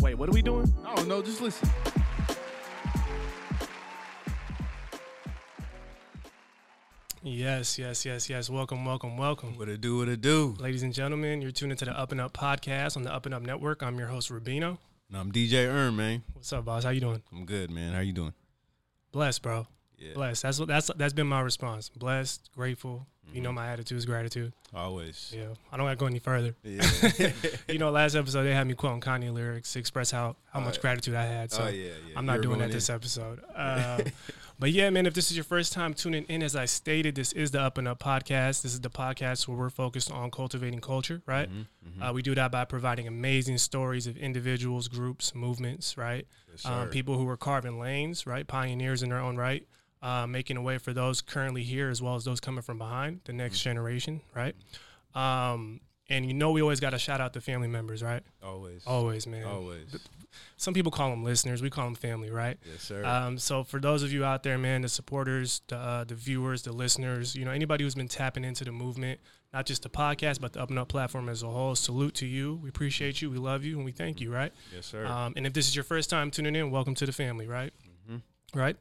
Wait, what are we doing? I don't know, just listen. Yes, yes, yes, yes. Welcome, welcome, welcome. What it do, what it do. Ladies and gentlemen, you're tuned into the Up and Up podcast on the Up and Up Network. I'm your host, Rabino. And I'm DJ Erm, man. What's up, boss? How you doing? I'm good, man. How you doing? Blessed, bro. Yeah. Blessed. That's what that's that's been my response. Blessed, grateful. You know my attitude is gratitude. Always. Yeah. I don't gotta go any further. Yeah. You know, last episode they had me quoting Kanye lyrics to express how, how Oh, much yeah. gratitude I had. So oh, yeah, yeah. I'm not You're doing that this in. episode. Uh, but yeah, man, if this is your first time tuning in, as I stated, this is the Up and Up podcast. This is the podcast where we're focused on cultivating culture, right? Mm-hmm, Uh, we do that by providing amazing stories of individuals, groups, movements, right? Yes, um, people who are carving lanes, right? Pioneers in their own right, uh, making a way for those currently here as well as those coming from behind, the Mm-hmm. next generation, right? Um, and you know, we always got to shout out the family members, right? Always. Always, man. Always. Some people call them listeners. We call them family, right? Yes, sir. Um, so for those of you out there, man, the supporters, the uh, the viewers, the listeners, you know, anybody who's been tapping into the movement, not just the podcast, but the Up and Up platform as a whole, salute to you. We appreciate you, we love you, and we thank you, right? yes, sir. Um, and if this is your first time tuning in, welcome to the family, right? Mhm. Right?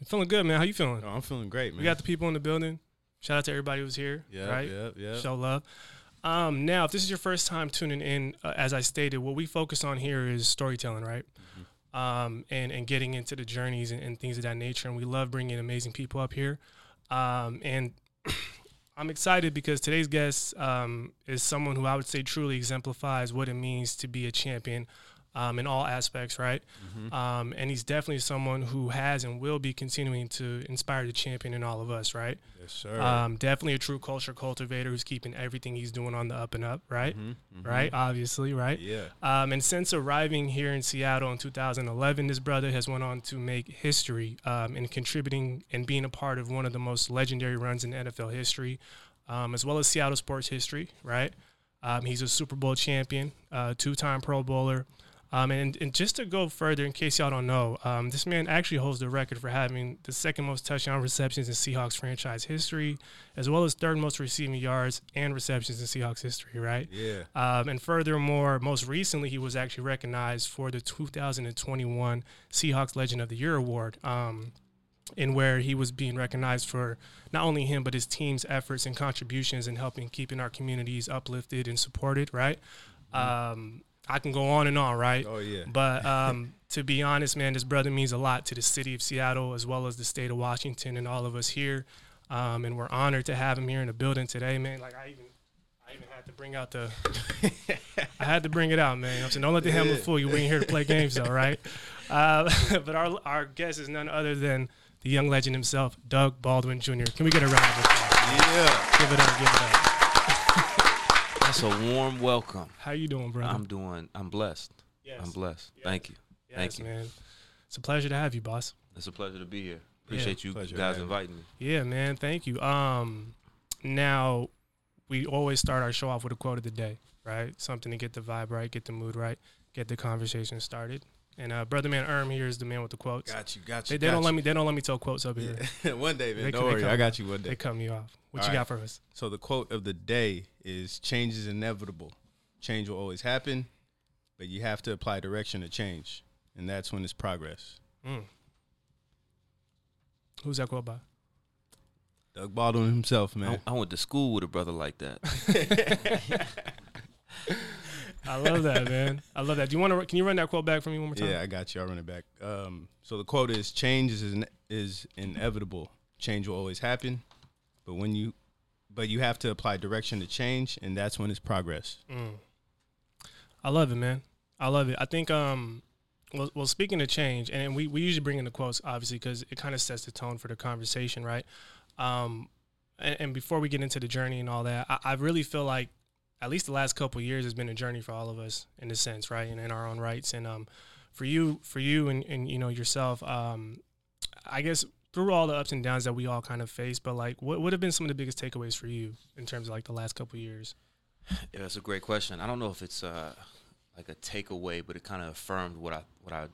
You feeling good, man? How you feeling? oh, I'm feeling great, man. We got the people in the building. Shout out to everybody who's here, Yeah, right? Yep, yep. Show love. Um, now, if this is your first time tuning in, uh, as I stated, what we focus on here is storytelling, right? Um, and and getting into the journeys and, and things of that nature. And we love bringing amazing people up here. Um, and I'm excited because today's guest um, is someone who I would say truly exemplifies what it means to be a champion um, in all aspects, right? Um, and he's definitely someone who has and will be continuing to inspire the champion in all of us, right? yes, sir. Um, definitely a true culture cultivator who's keeping everything he's doing on the up and up, right? Mhm, mhm. Right, obviously, right. Yeah. Um, and since arriving here in Seattle in 2011, this brother has went on to make history um, in contributing and being a part of one of the most legendary runs in NFL history, um, as well as Seattle sports history. Right, um, he's a Super Bowl champion, uh, two-time Pro Bowler. Um, and, and just to go further, in case y'all don't know, um, this man actually holds the record for having the second most touchdown receptions in Seahawks franchise history, as well as third most receiving yards and receptions in Seahawks history, right? Yeah. Um, and furthermore, most recently, he was actually recognized for the 2021 Seahawks Legend of the Year award, um, in where he was being recognized for not only him but his team's efforts and contributions in helping keeping our communities uplifted and supported. Right. Um, I can go on and on. Right. Oh, yeah. But um, to be honest, man, this brother means a lot to the city of Seattle as well as the state of Washington and all of us here. Um, and we're honored to have him here in the building today, man. Like I even, I even had to bring out the, I had to bring it out, man. I'm saying don't let the hammer fool you. We ain't here to play games, though, right? Uh, but our our guest is none other than the young legend himself, Doug Baldwin Jr. Can we get a round of applause? Yeah. Give it up, give it up. That's a warm welcome. How you doing, brother? I'm doing. I'm blessed. yes. I'm blessed. Yes. Thank you. Yes, Thank you. man. It's a pleasure to have you, boss. It's a pleasure to be here. Appreciate you Pleasure guys having inviting me. Yeah, man. Thank you. Um, now we always start our show off with a quote of the day, right? Something to get the vibe right, get the mood right, get the conversation started. And uh, brother man Erm here is the man with the quotes. Got you, got you. they got don't you. let me. They don't let me tell quotes up here. Yeah. one day, man. They- don't they worry. come- I got you one day, They cut me off. What All you got for us? So the quote of the day is change is inevitable. Change will always happen, but you have to apply direction to change. And that's when it's progress. Mm. Who's that quote by? Doug Baldwin himself, I, man. I went to school with a brother like that. I love that, man. I love that. Do you want to? Can you run that quote back for me one more time? Yeah, I got you. I'll run it back. Um, so the quote is change is in, is inevitable. Change will always happen, but when you but you have to apply direction to change, and that's when it's progress. Mm. I love it, man. I love it. I think, um, well, well speaking of change, and we, we usually bring in the quotes, obviously, because it kind of sets the tone for the conversation, right? Um, and, and before we get into the journey and all that, I, I really feel like at least the last couple of years has been a journey for all of us in a sense, right? And in our own rights. And um, for you, for you, and, and you know yourself, um, I guess through all the ups and downs that we all kind of face, but like, what would have been some of the biggest takeaways for you in terms of like the last couple of years? Yeah, that's a great question. I don't know if it's uh, like a takeaway, but it kind of affirmed what I what I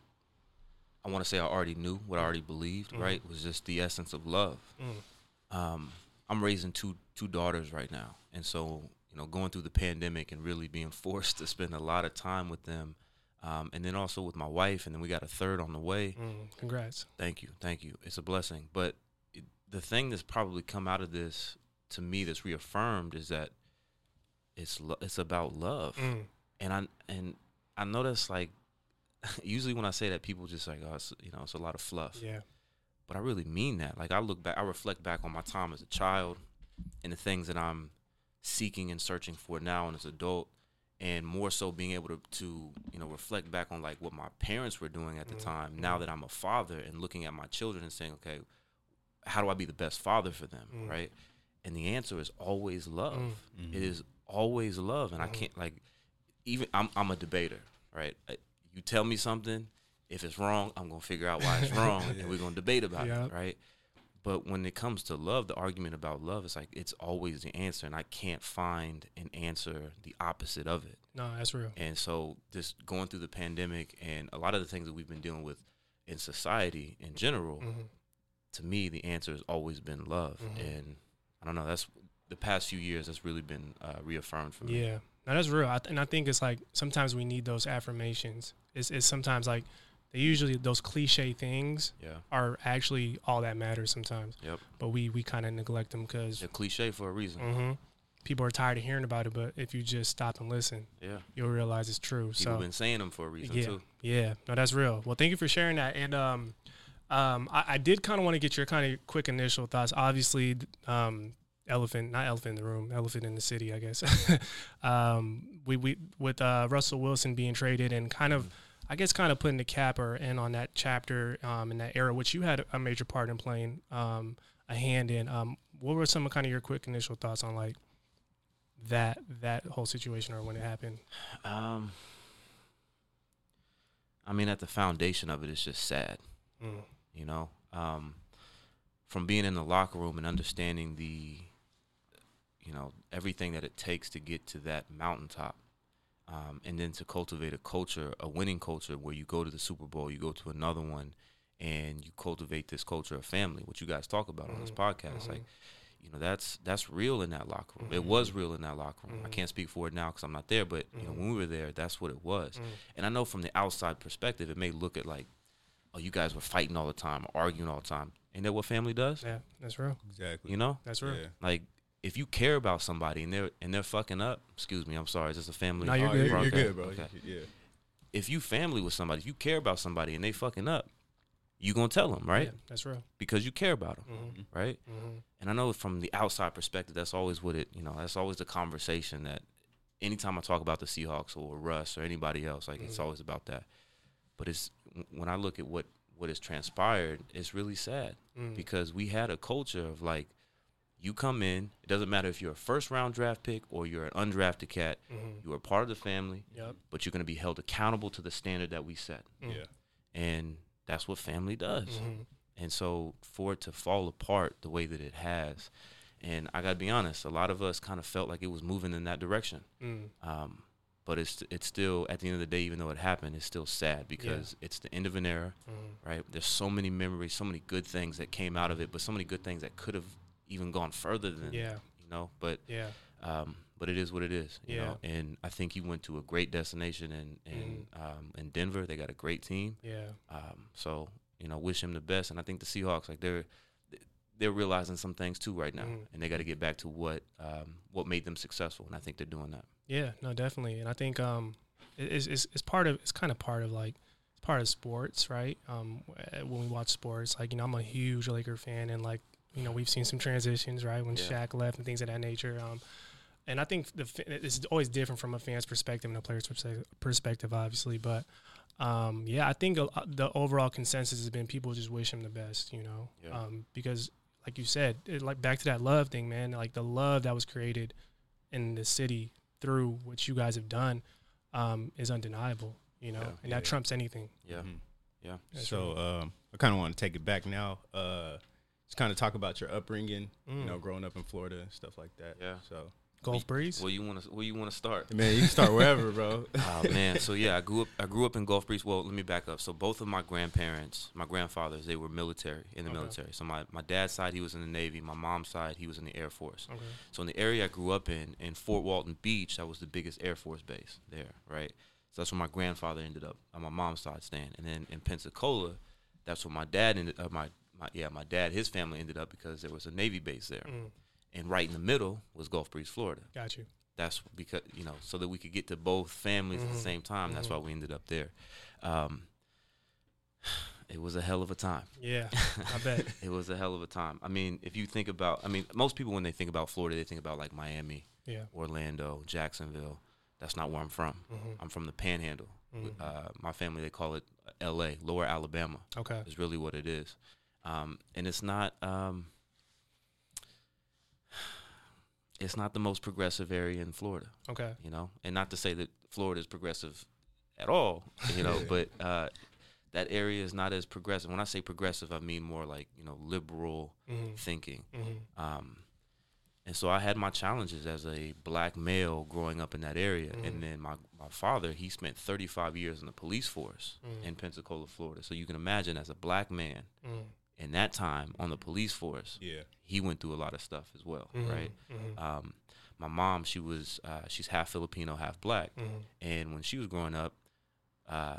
I want to say I already knew, what I already believed. Mhm. Right, was just the essence of love. Mm. Um, I'm raising two two daughters right now, and so you know, going through the pandemic and really being forced to spend a lot of time with them, um, and then also with my wife, and then we got a third on the way. Mm. Congrats. Thank you, thank you. It's a blessing. But it, the thing that's probably come out of this to me that's reaffirmed is that it's lo- it's about love, Mm. and I and I know that's like usually when I say that people just like oh it's, you know it's a lot of fluff, Yeah. but I really mean that. Like I look back, I reflect back on my time as a child and the things that I'm seeking and searching for now and as an adult, and more so being able to, to you know reflect back on like what my parents were doing at the Mhm. time. Now that I'm a father and looking at my children and saying, okay, how do I be the best father for them, Mm. right? And the answer is always love. Mm. Mhm. It is always love, and I Mhm. can't like even I'm I'm a debater, right? I- You tell me something, if it's wrong, I'm gonna figure out why it's wrong, and we're gonna debate about Yeah. it, right? But when it comes to love, the argument about love is like it's always the answer, and I can't find an answer the opposite of it. No, that's real. And so, just going through the pandemic and a lot of the things that we've been dealing with in society in general, hmm to me, the answer has always been love. Mhm. And I don't know, that's the past few years that's really been uh, reaffirmed for me. Yeah, no, that's real. I th- and I think it's like sometimes we need those affirmations. It's, it's sometimes like they usually those cliche things Yeah. are actually all that matters sometimes. Yep. But we we kind of neglect them because a cliche for a reason. hmm people are tired of hearing about it. But if you just stop and listen, Yeah. you'll realize it's true. People so been saying them for a reason yeah, too. yeah, no, that's real. Well, thank you for sharing that. And um, um, I, I did kind of want to get your kind of quick initial thoughts. Obviously, um, elephant, not elephant in the room, elephant in the city, I guess. um, we we with uh, Russell Wilson being traded and kind of, I guess, kind of putting the capper in on that chapter um, in that era, which you had a major part in playing um, a hand in. Um, what were some of kind of your quick initial thoughts on like that that whole situation or when it happened? Um, I mean, at the foundation of it, it's just sad. Mm. You know, um, from being in the locker room and understanding the, you know, everything that it takes to get to that mountaintop, um, and then to cultivate a culture, a winning culture, where you go to the Super Bowl, you go to another one, and you cultivate this culture of family, which you guys talk about on this Mhm. podcast. Mhm. Like, you know, that's that's real in that locker room. It Mhm. was real in that locker room. I Mhm. can't speak for it now because I'm not there, but you know, when we were there, that's what it was. Mm. And I know from the outside perspective, it may look at like, oh, you guys were fighting all the time, arguing all the time. Ain't that what family does? Yeah, that's real. Exactly. You know, That's real. Yeah. like if you care about somebody and they're and they're fucking up. Excuse me, I'm sorry. It's just a family. No, you're good. You're, you're good, bro. Okay. Yeah. If you family with somebody, if you care about somebody and they fucking up, you gonna tell them, right? Yeah, that's real. Because you care about them, Mm-hmm. right? Mm-hmm. And I know from the outside perspective, that's always what it, you know, that's always the conversation that anytime I talk about the Seahawks or Russ or anybody else, like it's Mhm. always about that. But it's when I look at what what has transpired, it's really sad Mm. because we had a culture of like, you come in, it doesn't matter if you're a first round draft pick or you're an undrafted cat, Mm-hmm. you are part of the family, Yep. but you're going to be held accountable to the standard that we set, Mm. Yeah. and that's what family does. Mm-hmm. And so for it to fall apart the way that it has, and I gotta be honest, a lot of us kind of felt like it was moving in that direction. Mm. Um, but it's it's still at the end of the day, even though it happened, it's still sad because it's the end of an era, Mm. right? There's so many memories, so many good things that came out of it, but so many good things that could have even gone further than Yeah. you know. But Yeah. um, but it is what it is, you Yeah. know. And I think he went to a great destination in in um, in Denver. They got a great team. Yeah. Um, so you know, wish him the best. And I think the Seahawks, like they're they're realizing some things too right now, Mhm. and they got to get back to what um, what made them successful. And I think they're doing that. Yeah. No, definitely. And I think um, it- it's, it's it's part of it's kind of part of like it's part of sports, right? Um, when we watch sports, like you know, I'm a huge Laker fan, and like you know, we've seen some transitions, right? When Yeah. Shaq left and things of that nature. Um, and I think the fa- it's always different from a fan's perspective and a player's perspective, perspective obviously. But um, yeah, I think a, the overall consensus has been people just wish him the best, you know, Yeah. um, because like you said, it, like back to that love thing, man. Like the love that was created in the city through what you guys have done um, is undeniable. you know, Yeah. and Yeah. that trumps anything. Yeah, Mhm. yeah. That's so um, I kind of want to take it back now. Uh, just kind of talk about your upbringing. You Mm. know, growing up in Florida and stuff like that. Yeah. So Gulf breeze. Where you want to where you want to start? man, you can start wherever, bro. Oh man, so yeah, I grew up. I grew up in Gulf Breeze. Well, let me back up. So both of my grandparents, my grandfathers, they were military in the Okay. military. So my my dad's side, he was in the Navy. My mom's side, he was in the Air Force. Okay. So in the area I grew up in, in Fort Walton Beach, that was the biggest Air Force base there, right? So that's where my grandfather ended up on my mom's side staying. And then in Pensacola, that's where my dad ended. Uh, my my yeah, my dad, his family ended up because there was a Navy base there. Mm. And right in the middle was Gulf Breeze, Florida Got you. that's because you know so that we could get to both families at the Mhm. same time that's Mhm. why we ended up there um, it was a hell of a time Yeah, I bet. it was a hell of a time i mean if you think about i mean most people when they think about florida they think about like miami Yeah. orlando jacksonville that's not where i'm from Mhm. i'm from the panhandle Mhm. uh, my family they call it la lower alabama Okay. is really what it is um, and it's not um, it's not the most progressive area in florida Okay. you know, and not to say that Florida is progressive at all, you know, but uh, that area is not as progressive. When I say progressive, I mean more like you know liberal Mm-hmm. thinking. Mm-hmm. Um, and so I had my challenges as a black male growing up in that area, Mhm. and then my my father he spent 35 years in the police force Mhm. in Pensacola, Florida. So you can imagine as a black man Mm-hmm. In that time on the police force, yeah. he went through a lot of stuff as well, Mm-hmm. right? Um, my mom, she was uh, she's half Filipino, half black. Mm-hmm. And when she was growing up, uh,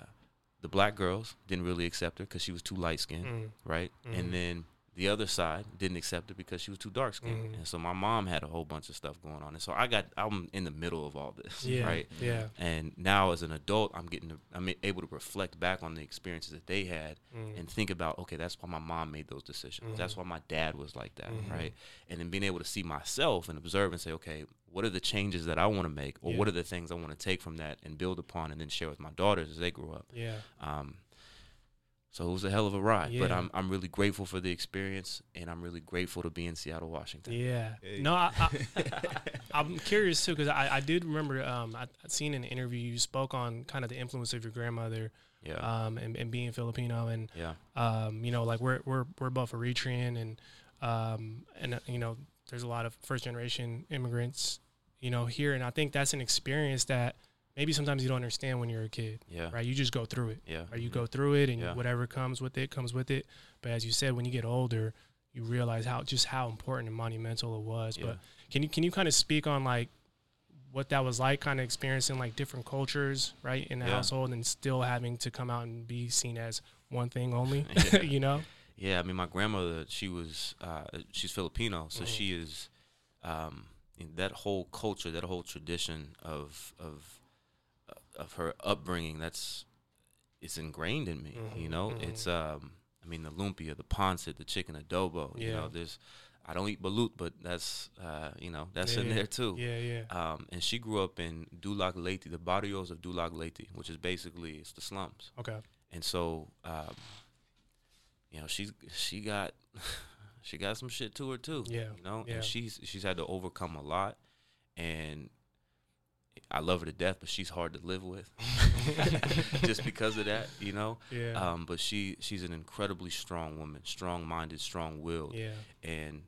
the black girls didn't really accept her because she was too light skinned, Mm-hmm. right? And then the other side didn't accept it because she was too dark skinned. Mhm. And so my mom had a whole bunch of stuff going on. And so I got, I'm in the middle of all this, Yeah. right? Yeah. And now as an adult, I'm getting, to, I'm able to reflect back on the experiences that they had Mm-hmm. and think about, okay, that's why my mom made those decisions. That's Mhm. why my dad was like that, Mhm. right? And then being able to see myself and observe and say, okay, what are the changes that I want to make, or Yeah. what are the things I want to take from that and build upon, and then share with my daughters as they grow up. Yeah. Um, so it was a hell of a ride, but I'm I'm really grateful for the experience, and I'm really grateful to be in Seattle, Washington. Yeah. Hey. No, I, I, I'm curious too because I, I did remember um, I, I'd seen in an interview you spoke on kind of the influence of your grandmother Yeah, um, and, and being Filipino and yeah, um, you know like we're we're we're both Eritrean and um, and uh, you know there's a lot of first generation immigrants you know here and I think that's an experience that maybe sometimes you don't understand when you're a kid yeah, right you just go through it yeah. or you go through it and Yeah. whatever comes with it comes with it but as you said when you get older you realize how just how important and monumental it was Yeah. but can you can you kind of speak on like what that was like kind of experiencing like different cultures right in the Yeah. household and still having to come out and be seen as one thing only you know Yeah, I mean, my grandmother, she was, uh, she's Filipino, so Mhm. she is, um, in that whole culture, that whole tradition of of of her upbringing. That's it's ingrained in me. You Mhm, know, mhm. it's um, I mean, the lumpia, the pancit, the chicken adobo. You know, there's, I don't eat balut, but that's, uh, you know, that's Yeah, in yeah. there too. yeah yeah Um, and she grew up in Dulag Leyte, the barrios of Dulag Leyte, which is basically it's the slums. okay And so, um, you know, she's she got she got some shit to her too. Yeah, You know, yeah. and she's she's had to overcome a lot, and I love her to death, but she's hard to live with, just because of that. You know. yeah Um, but she she's an incredibly strong woman, strong minded, strong willed, yeah and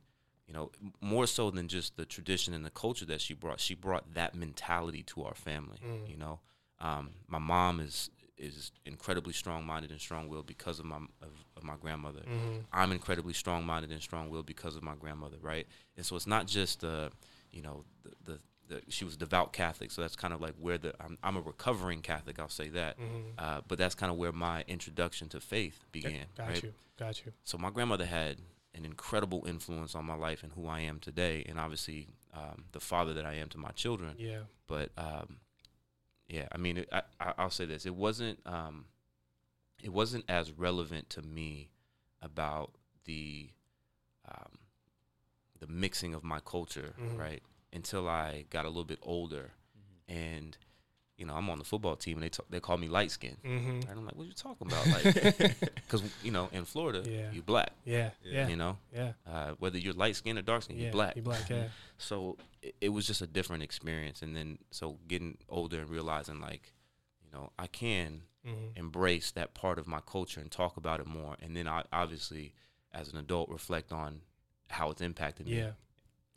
you know more so than just the tradition and the culture that she brought. She brought that mentality to our family. Mm. You know, um, my mom is is incredibly strong minded and strong willed because of my of, of my grandmother. hmm I'm incredibly strong minded and strong willed because of my grandmother, right? And so it's not just the you know, the, the she was devout Catholic, so that's kind of like where the I'm, I'm a recovering Catholic, I'll say that. hmm Uh, but that's kind of where my introduction to faith began, got right? you got you So my grandmother had an incredible influence on my life and who I am today, and obviously um, the father that I am to my children yeah but um, yeah, I mean, it, I, I, I'll say this: it wasn't um, it wasn't as relevant to me about the um, the mixing of my culture, Mhm. right? Until I got a little bit older, and you know, I'm on the football team, and they they call me light skin, hmm and I'm like, what are you talking about? Like, because you know, in Florida, Yeah. you're black, yeah yeah you know, yeah uh, whether you're light skin or dark skin, yeah you're black. you black yeah So it, it was just a different experience. And then so getting older and realizing like, you know, I can Mhm. embrace that part of my culture and talk about it more, and then I obviously, as an adult, reflect on how it's impacted me.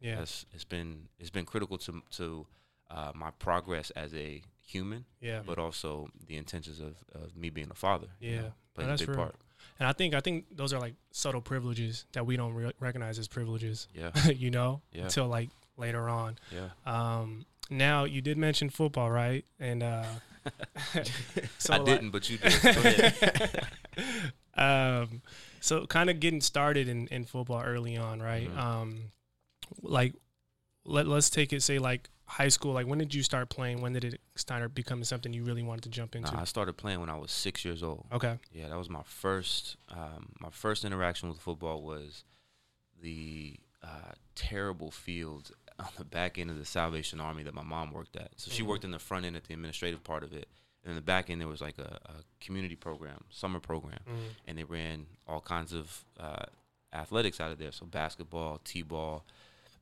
Yeah. It's been it's been critical to to uh, my progress as a human, Yeah. but also the intentions of, of me being a father. you Yeah. know, No, that's a big real. part. And I think I think those are like subtle privileges that we don't re- recognize as privileges. Yeah, you know, Yeah. until like later on. yeah. Um, now you did mention football, right? And uh, so I like- didn't, but you did. Um, so kind of getting started in, in football early on, right? Mhm. Um, like let let's take it say like high school. Like when did you start playing? When did it start becoming something you really wanted to jump into? I started playing when I was six years old. okay. Yeah, that was my first. Um, my first interaction with football was the uh, terrible fields on the back end of the Salvation Army that my mom worked at. So she Mhm. worked in the front end at the administrative part of it, and in the back end there was like a, a community program, summer program, Mm. and they ran all kinds of uh, athletics out of there. So basketball, t-ball,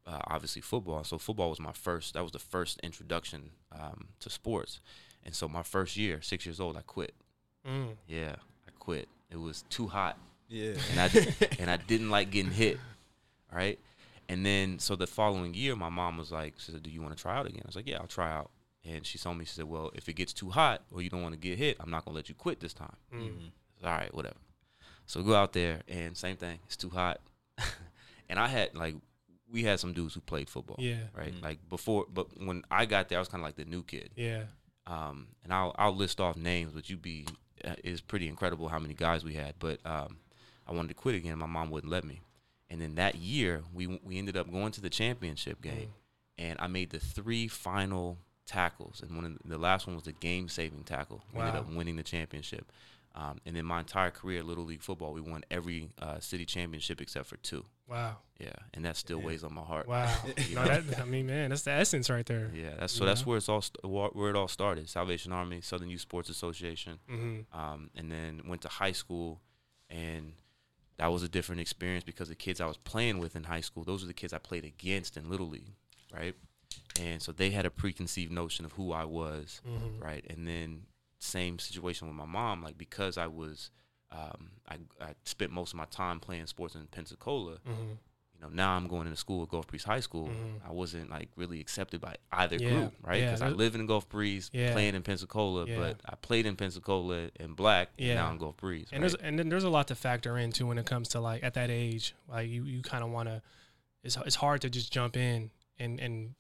uh, obviously football. So football was my first. That was the first introduction um, to sports. And so my first year, six years old, I quit. Mm. Yeah, I quit. It was too hot, Yeah. and I and I didn't like getting hit. All right, and then so the following year, my mom was like, she said, "Do you want to try out again?" I was like, "Yeah, I'll try out." And she told me, she said, "Well, if it gets too hot or you don't want to get hit, I'm not gonna let you quit this time." Mm. I said, All right, whatever. So go out there and same thing. It's too hot, and I had like we had some dudes who played football, Yeah. right? Mhm. Like before, but when I got there, I was kind of like the new kid. Yeah. Um, and I'll I'll list off names, but you be uh, it's pretty incredible how many guys we had. But um, I wanted to quit again. My mom wouldn't let me. And then that year, we we ended up going to the championship game, and I made the three final tackles, and one of the, the last one was the game saving tackle. We ended up winning the championship. Um, and in my entire career, at little league football, we won every uh, city championship except for two. Wow. Yeah, and that still Yeah. weighs on my heart. Wow. You no, know? that, I mean, man, that's the essence right there. Yeah, that's so. That's where it's all st- where it all started. Salvation Army, Southern Youth Sports Association, Mm-hmm. um, and then went to high school, and that was a different experience because the kids I was playing with in high school, those were the kids I played against in little league, right? And so they had a preconceived notion of who I was, Mm-hmm. right? And then same situation with my mom, like because I was, um, I, I spent most of my time playing sports in Pensacola. Mm-hmm. You know, now I'm going into school at Gulf Breeze High School. Mhm. I wasn't like really accepted by either Yeah, group, right? yeah, Because I live in Gulf Breeze, Yeah. playing in Pensacola, Yeah. but I played in Pensacola in black, and Yeah. now in Gulf Breeze. And right? there's and then there's a lot to factor into when it comes to like at that age, like you, you kind of want to. It's it's hard to just jump in and and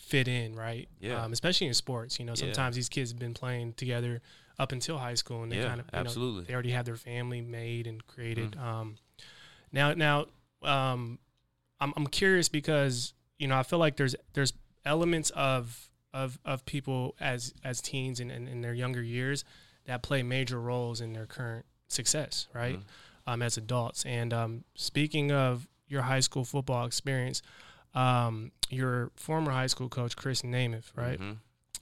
fit in, right? Yeah. Um, especially in sports, you know, Yeah. sometimes these kids have been playing together up until high school, and they yeah, kind of you know, absolutely. they already have their family made and created. Mm-hmm. Um, now, now, um, I'm I'm curious because you know I feel like there's there's elements of of of people as as teens and in, in, their younger years that play major roles in their current success, right? Mhm. Um, as adults. And um, speaking of your high school football experience, um, your former high school coach Chris Namath, right? Mhm.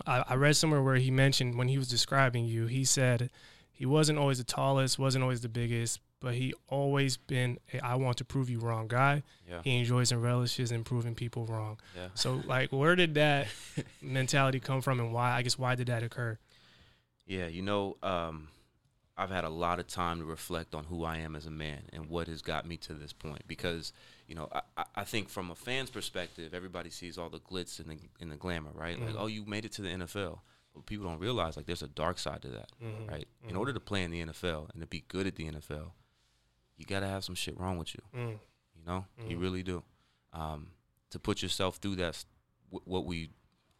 I, I read somewhere where he mentioned when he was describing you, he said he wasn't always the tallest, wasn't always the biggest, but he always been a I want to prove you wrong guy. Yeah, He enjoys and relishes in proving people wrong. yeah. So like where did that mentality come from and why I guess why did that occur? Yeah, you know, um, I've had a lot of time to reflect on who I am as a man and what has got me to this point. Because, you know, I- I, think from a fan's perspective, everybody sees all the glitz and the, and the glamour, right? Like, Mhm. oh, you made it to the NFL. But people don't realize, like, there's a dark side to that, Mhm. right? In Mhm. order to play in the NFL and to be good at the NFL, you got to have some shit wrong with you. Mm, You know, you Mhm. really do. Um, to put yourself through that, what we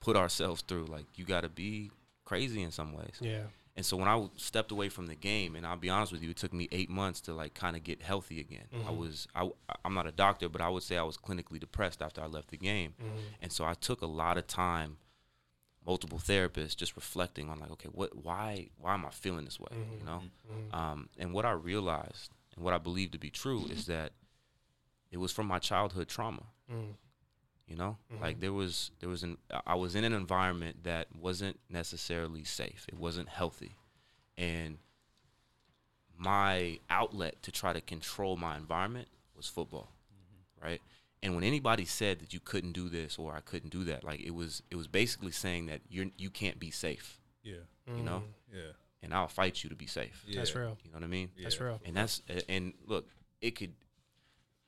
put ourselves through, like, you got to be crazy in some ways. yeah. And so when I stepped away from the game, and I'll be honest with you, it took me eight months to like kind of get healthy again. I Mhm. was I, I'm not a doctor, but I would say I was clinically depressed after I left the game, Mhm. and so I took a lot of time, multiple therapists, just reflecting on like, okay, what, why, why am I feeling this way? Mhm. You know, Mhm. um, and what I realized and what I believe to be true is that it was from my childhood trauma Mm, you know Mhm. like there was there was an i was in an environment that wasn't necessarily safe it wasn't healthy and my outlet to try to control my environment was football right and when anybody said that you couldn't do this or i couldn't do that like it was it was basically saying that you're you can't be safe Yeah. you know, Yeah. and I'll fight you to be safe. Yeah. That's real. You know what I mean? That's real. And that's and look, it could.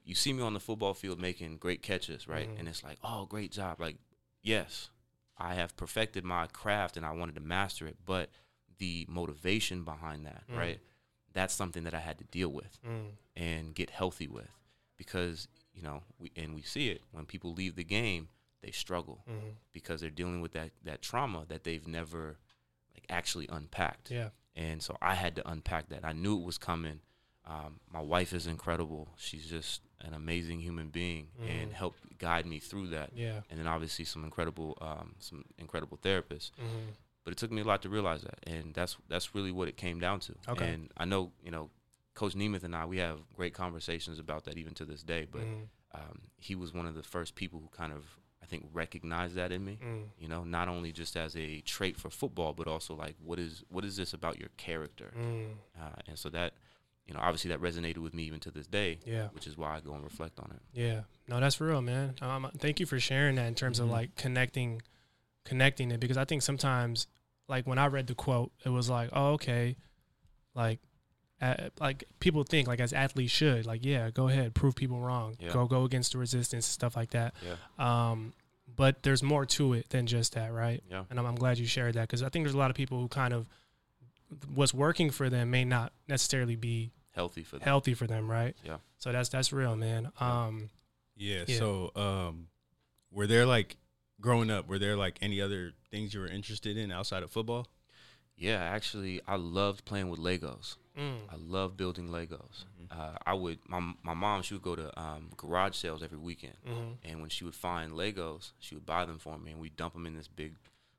You see me on the football field making great catches, right? Mhm. And it's like, oh, great job. Like, yes, I have perfected my craft and I wanted to master it, but the motivation behind that, Mhm. right? That's something that I had to deal with Mm. and get healthy with, because you know, we and we see it when people leave the game, they struggle Mhm. because they're dealing with that that trauma that they've never like actually unpacked Yeah. and so I had to unpack that. I knew it was coming. Um, my wife is incredible. She's just an amazing human being and Mhm. helped guide me through that. Yeah. And then obviously some incredible, um, some incredible therapists. Mm-hmm. But it took me a lot to realize that, and that's that's really what it came down to. Okay. And I know you know, Coach Nemeth and I, we have great conversations about that even to this day. But mm-hmm. um, he was one of the first people who kind of I think recognized that in me mm. you know not only just as a trait for football but also like what is what is this about your character Mm. uh, and so that you know obviously that resonated with me even to this day Yeah. which is why i go and reflect on it Yeah. No, that's real, man. Um, thank you for sharing that in terms Mhm. of like connecting, connecting it because I think sometimes, like when I read the quote, it was like, oh, okay, like, uh, like people think like as athletes should, like, yeah, go ahead, prove people wrong, Yeah. go go against the resistance and stuff like that. yeah Um, but there's more to it than just that, right? yeah And I'm, I'm glad you shared that because I think there's a lot of people who kind of what's working for them may not necessarily be healthy for them healthy for them, right? Yeah. So that's that's real, man. Yeah. Um, Yeah. Yeah. So, um, were there like growing up? Were there like any other things you were interested in outside of football? yeah actually i loved playing with legos mm, i love building legos uh, i would my, my mom she would go to um, garage sales every weekend mhm, And when she would find Legos, she would buy them for me, and we dump them in this big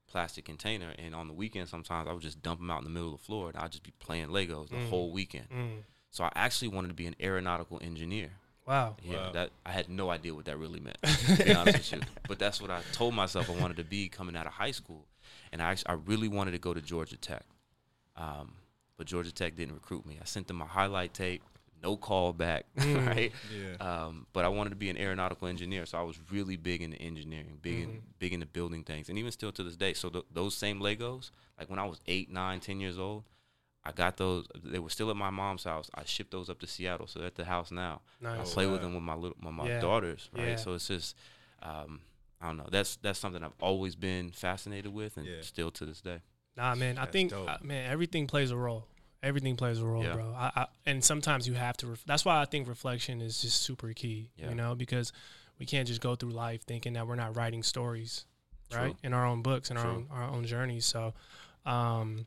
plastic container. And on the weekend, sometimes I would just dump them out in the middle of the floor, and I'd just be playing Legos the Mm. whole weekend. mm. So I actually wanted to be an aeronautical engineer. Wow. Yeah, Wow. that I had no idea what that really meant. To be honest with you, but that's what I told myself I wanted to be coming out of high school, and I actually, I really wanted to go to Georgia Tech, um, but Georgia Tech didn't recruit me. I sent them a highlight tape, no call back, Mm. right? Yeah. Um, but I wanted to be an aeronautical engineer, so I was really big into engineering, big in Mhm. big into building things, and even still to this day. So th- those same Legos, like when I was eight, nine, ten years old, I got those. They were still at my mom's house. I shipped those up to Seattle, so they're at the house now. Nice. I Nice. play with them with my little, with my Yeah. daughters, right? Yeah. So it's just, um, I don't know. That's that's something I've always been fascinated with, and Yeah. still to this day. Nah, man. I think dope. uh, man, everything plays a role. Everything plays a role, Yeah. bro. I, I, and sometimes you have to. Ref- that's why I think reflection is just super key. Yeah. You know, because we can't just go through life thinking that we're not writing stories, right? True. In our own books and our own our own journeys. So, um,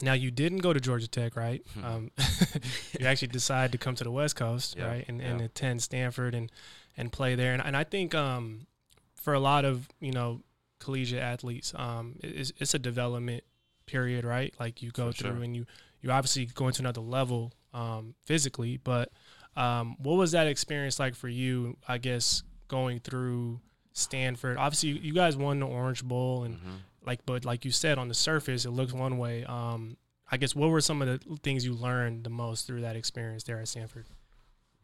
now you didn't go to Georgia Tech, right? Hmm. um, you actually decided to come to the West Coast, Yeah, right, and, and yeah. attend Stanford and and play there. And, and I think um, for a lot of you know collegiate athletes, um, it's, it's a development period, right? Like you go For through sure. and you you obviously go into another level um, physically, but um, what was that experience like for you? I guess going through Stanford. Obviously, you, guys won the Orange Bowl, and Mhm. Like, but like you said, on the surface, it looks one way. Um, I guess what were some of the things you learned the most through that experience there at Stanford?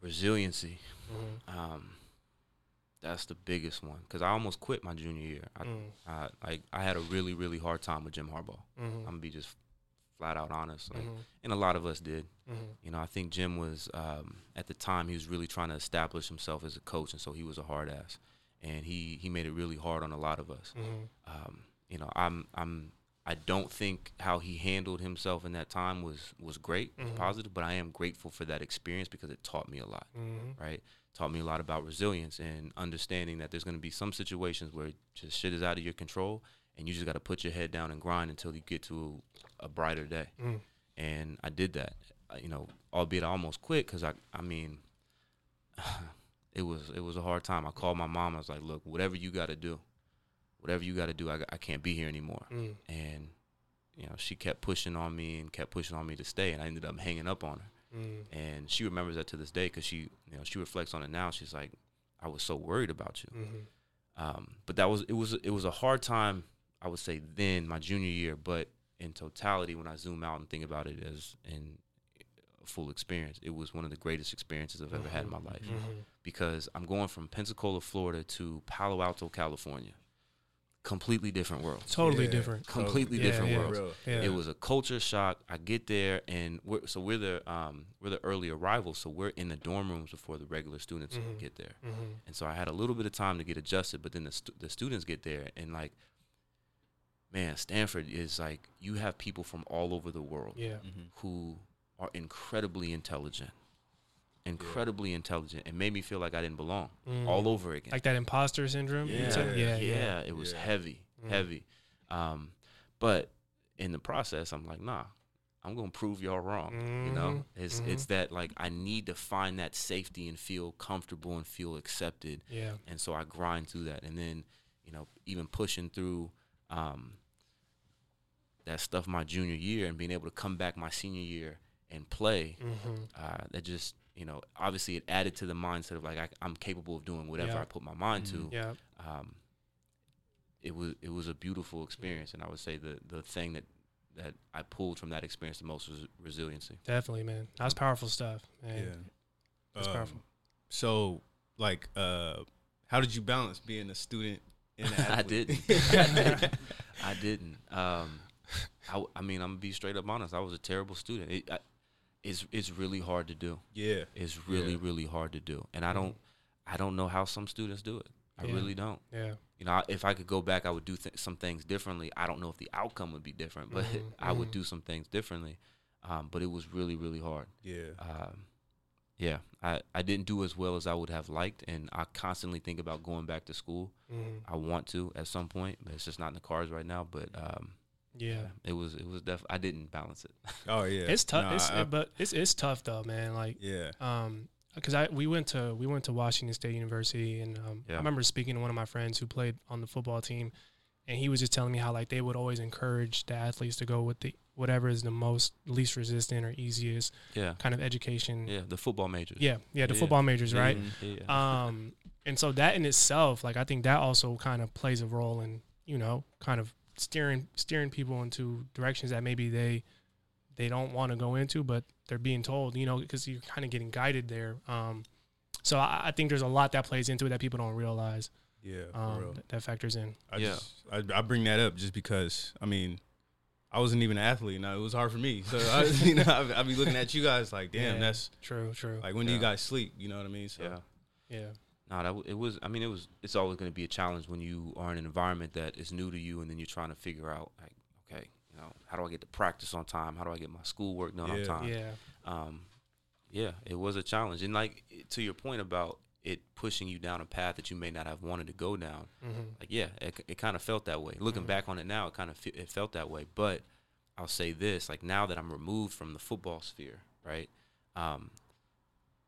Resiliency. Mm-hmm. Um, that's the biggest one because I almost quit my junior year. I, Mm. I like I had a really really hard time with Jim Harbaugh. Mm-hmm. I'm gonna be just flat out honest, like, Mhm. and a lot of us did. Mm-hmm. You know, I think Jim was um, at the time he was really trying to establish himself as a coach, and so he was a hard ass, and he he made it really hard on a lot of us. Mm-hmm. Um, you know, I'm I'm I don't think how he handled himself in that time was was great, was Mhm. positive, but I am grateful for that experience because it taught me a lot Mm-hmm. right? Taught me a lot about resilience and understanding that there's going to be some situations where just shit is out of your control and you just got to put your head down and grind until you get to a, brighter day. Mm. And I did that, uh, you know, albeit I almost quit because I, I mean, it was it was a hard time. I called my mom. I was like, look, whatever you got to do, whatever you got to do, I, I can't be here anymore. Mm. And you know, she kept pushing on me and kept pushing on me to stay, and I ended up hanging up on her Mm. and she remembers that to this day because she you know she reflects on it now she's like i was so worried about you Mm-hmm. um, but that was it was it was a hard time i would say then my junior year but in totality when i zoom out and think about it as in a full experience it was one of the greatest experiences i've ever had in my life Mm-hmm. because i'm going from pensacola florida to palo alto california completely different world. Totally Yeah. different. Completely Yeah, different yeah. world. Yeah. It was a culture shock. I get there, and we're, so we're the um, we're the early arrivals, so we're in the dorm rooms before the regular students Mhm. get there. Mhm. And so I had a little bit of time to get adjusted, but then the stu- the students get there, and like, man, Stanford is like you have people from all over the world Yeah. Mhm. who are incredibly intelligent, incredibly intelligent, and made me feel like I didn't belong Mm. all over again. Like that imposter syndrome. yeah, yeah, yeah, yeah. It was Yeah. heavy, Mm. heavy. Um, but in the process, I'm like, nah, I'm gonna prove y'all wrong. You know, Mhm, it's it's that like I need to find that safety and feel comfortable and feel accepted Yeah. and so I grind through that, and then you know even pushing through um, that stuff my junior year and being able to come back my senior year and play. Mm-hmm. Uh, that just you know obviously it added to the mindset of like I, I'm capable of doing whatever Yeah. I put my mind to. Yeah. Um, it was it was a beautiful experience, and I would say the the thing that that I pulled from that experience the most was resiliency. Definitely, man. That's powerful stuff. Man. Yeah. That's Um, powerful. So, like, uh, how did you balance being a student and an I didn't. I didn't. Um, I, w- I mean, I'm gonna be straight up honest. I was a terrible student. It, I, it's it's really hard to do. yeah. It's really Yeah. really hard to do, and I don't I don't know how some students do it. I Yeah. really don't. Yeah. You know, I, if I could go back, I would do th- some things differently. I don't know if the outcome would be different, but Mhm, I would mhm. do some things differently. Um, but it was really really hard. Yeah. Um, yeah, I, I didn't do as well as I would have liked, and I constantly think about going back to school. Mhm. I want to at some point, but it's just not in the cards right now. But um, Yeah. it was it was def. I didn't balance it. Oh yeah. It's tough. Nah, it's, I- but it's it's tough though, man. Like, yeah. um, because I we went to we went to Washington State University, and um, I remember speaking to one of my friends who played on the football team, and he was just telling me how like they would always encourage the athletes to go with the whatever is the most least resistant or easiest yeah, kind of education. yeah. The football majors. yeah, yeah, the Yeah. football majors, right? Mhm. Yeah. um and so that in itself like i think that also kind of plays a role in you know kind of steering steering people into directions that maybe they they don't want to go into but they're being told you know because you're kind of getting guided there um so I, I think there's a lot that plays into it that people don't realize Yeah. For um real. that, that factors in I Yeah. just I, I bring that up just because I mean I wasn't even an athlete. Now it was hard for me. So I, you know, I, I'd be looking at you guys like, damn, Yeah. that's true true like when do you guys sleep? You know what I mean? So yeah. yeah No, that w- it was. I mean, it was. It's always going to be a challenge when you are in an environment that is new to you, and then you're trying to figure out, like, okay, you know, how do I get to practice on time? How do I get my schoolwork done on time? yeah um, yeah, it was a challenge. And like to your point about it pushing you down a path that you may not have wanted to go down, hmm like yeah, it, it kind of felt that way. Looking Mhm. back on it now, it kind of fe- it felt that way. But I'll say this: like now that I'm removed from the football sphere, right? Um,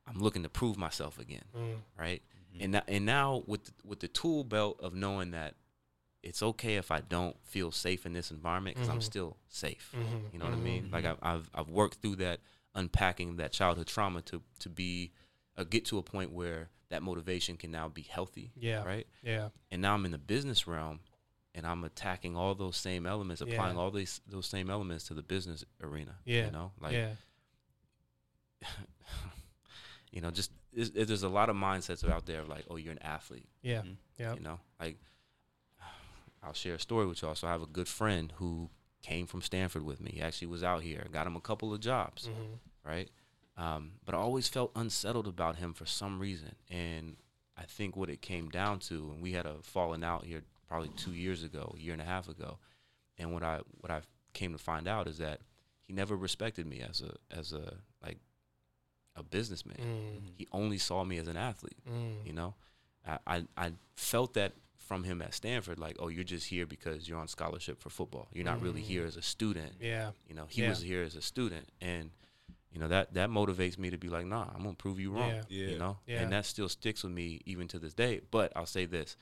I'm looking to prove myself again, mm right? And now, and now with the, with the tool belt of knowing that it's okay if I don't feel safe in this environment because I'm Mhm. still safe. Mhm. You know what I mean? Mhm. Like I've, I've I've worked through that unpacking that childhood trauma to to be uh, get to a point where that motivation can now be healthy. Yeah. Right. yeah And now I'm in the business realm, and I'm attacking all those same elements, applying Yeah. all these those same elements to the business arena. Yeah. You know, like yeah you know, just it, there's a lot of mindsets out there of like, oh, you're an athlete. yeah Mhm. yeah You know, like I'll share a story with y'all. So I have a good friend who came from Stanford with me. He actually was out here, got him a couple of jobs, hmm right? Um, but I always felt unsettled about him for some reason. And I think what it came down to, and we had a falling out here probably two years ago, a year and a half ago. And what I what I came to find out is that he never respected me as a as a like a businessman. mm He only saw me as an athlete mm you know I, I i felt that from him at stanford like oh you're just here because you're on scholarship for football you're not really Mm. here as a student yeah you know he Yeah. was here as a student and you know that that motivates me to be like nah i'm gonna prove you wrong Yeah. Yeah. you know Yeah. and that still sticks with me even to this day but i'll say this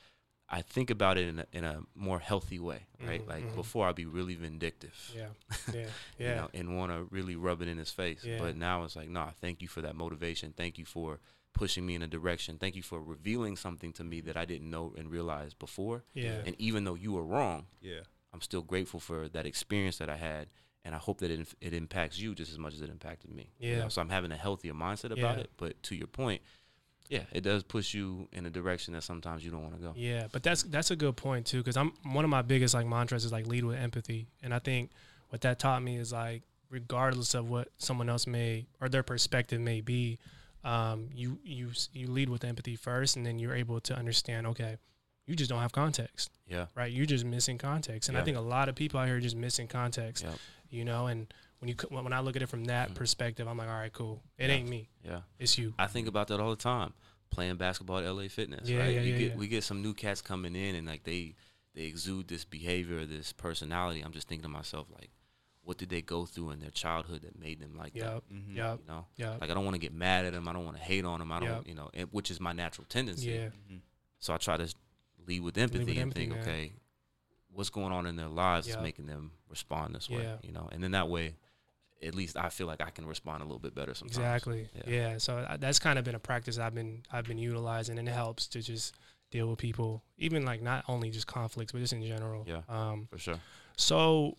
i think about it in a, in a more healthy way right Mhm, like mhm. before i'd be really vindictive yeah yeah you yeah know, and want to really rub it in his face. Yeah. But now it's like, nah, thank you for that motivation. Thank you for pushing me in a direction. Thank you for revealing something to me that I didn't know and realize before. yeah And even though you were wrong, Yeah. I'm still grateful for that experience that I had. And I hope that it, it impacts you just as much as it impacted me. you Yeah. know? So I'm having a healthier mindset about Yeah. it. But to your point, yeah, it does push you in a direction that sometimes you don't want to go. Yeah, but that's that's a good point too, because I'm one of my biggest like mantras is like lead with empathy, and I think what that taught me is like regardless of what someone else may or their perspective may be, um, you you you lead with empathy first, and then you're able to understand. Okay, you just don't have context, Yeah, right? You're just missing context, and I think a lot of people out here are just missing context. Yep. You know, and when you when I look at it from that Mhm. perspective, I'm like, all right, cool. It Yeah. ain't me, yeah. it's you. I think about that all the time. Playing basketball at LA Fitness, Yeah, right? yeah, you yeah, get yeah. we get some new cats coming in and like they they exude this behavior, this personality. I'm just thinking to myself like, what did they go through in their childhood that made them like Yep. that? Mhm. Yep. You know, Yep. like I don't want to get mad at them. I don't want to hate on them. I don't, Yep. you know, and, which is my natural tendency. Yeah. Mhm. So I try to lead with empathy and empathy, think, man. okay, what's going on in their lives Yeah. is making them respond this way, Yeah. you know, and then that way, at least I feel like I can respond a little bit better sometimes. Exactly. Yeah. Yeah. So I- that's kind of been a practice I've been I've been utilizing, and it helps to just deal with people, even like not only just conflicts, but just in general. Yeah. Um. For sure. So,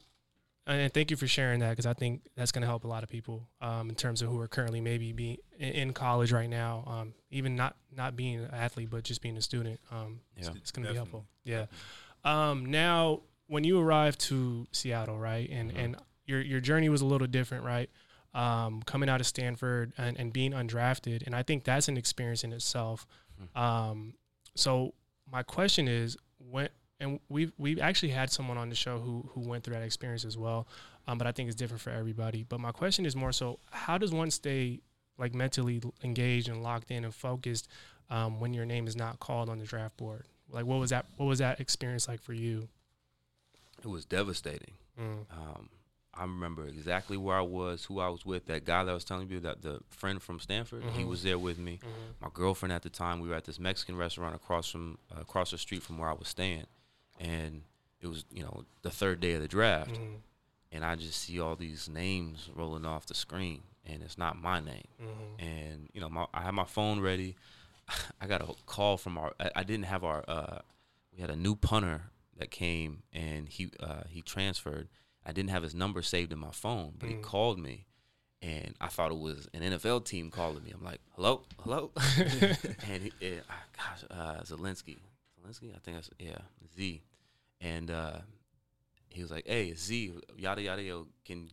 and thank you for sharing that because I think that's going to help a lot of people um, in terms of who are currently maybe be in, in college right now, um, even not not being an athlete, but just being a student. Um, it's, Yeah. it's going to be helpful. Yeah. Um, now, when you arrived to Seattle, right, and Mhm. and your your journey was a little different, right? Um, coming out of Stanford and, and being undrafted, and I think that's an experience in itself. Mhm. Um, so my question is, when and we've we've actually had someone on the show who who went through that experience as well, um, but I think it's different for everybody. But my question is more so, how does one stay like mentally engaged and locked in and focused um, when your name is not called on the draft board? Like, what was that? What was that experience like for you? It was devastating. Mm. Um, I remember exactly where I was, who I was with. That guy that I was telling you, that the friend from Stanford, he Mhm. was there with me. Mhm. My girlfriend at the time, we were at this Mexican restaurant across from uh, across the street from where I was staying, and it was you know the third day of the draft, Mhm. and I just see all these names rolling off the screen, and it's not my name. Mhm. and you know my, I had my phone ready. I got a call from our. I, I didn't have our. Uh, we had a new punter that came and he uh, he transferred. I didn't have his number saved in my phone, but he Mm. called me, and I thought it was an NFL team calling me. I'm like, hello, hello, and he, eh, ah, gosh, uh, Zelensky, Zelensky, I think that's yeah, Z, and uh, he was like, hey, Z, yada yada yo, can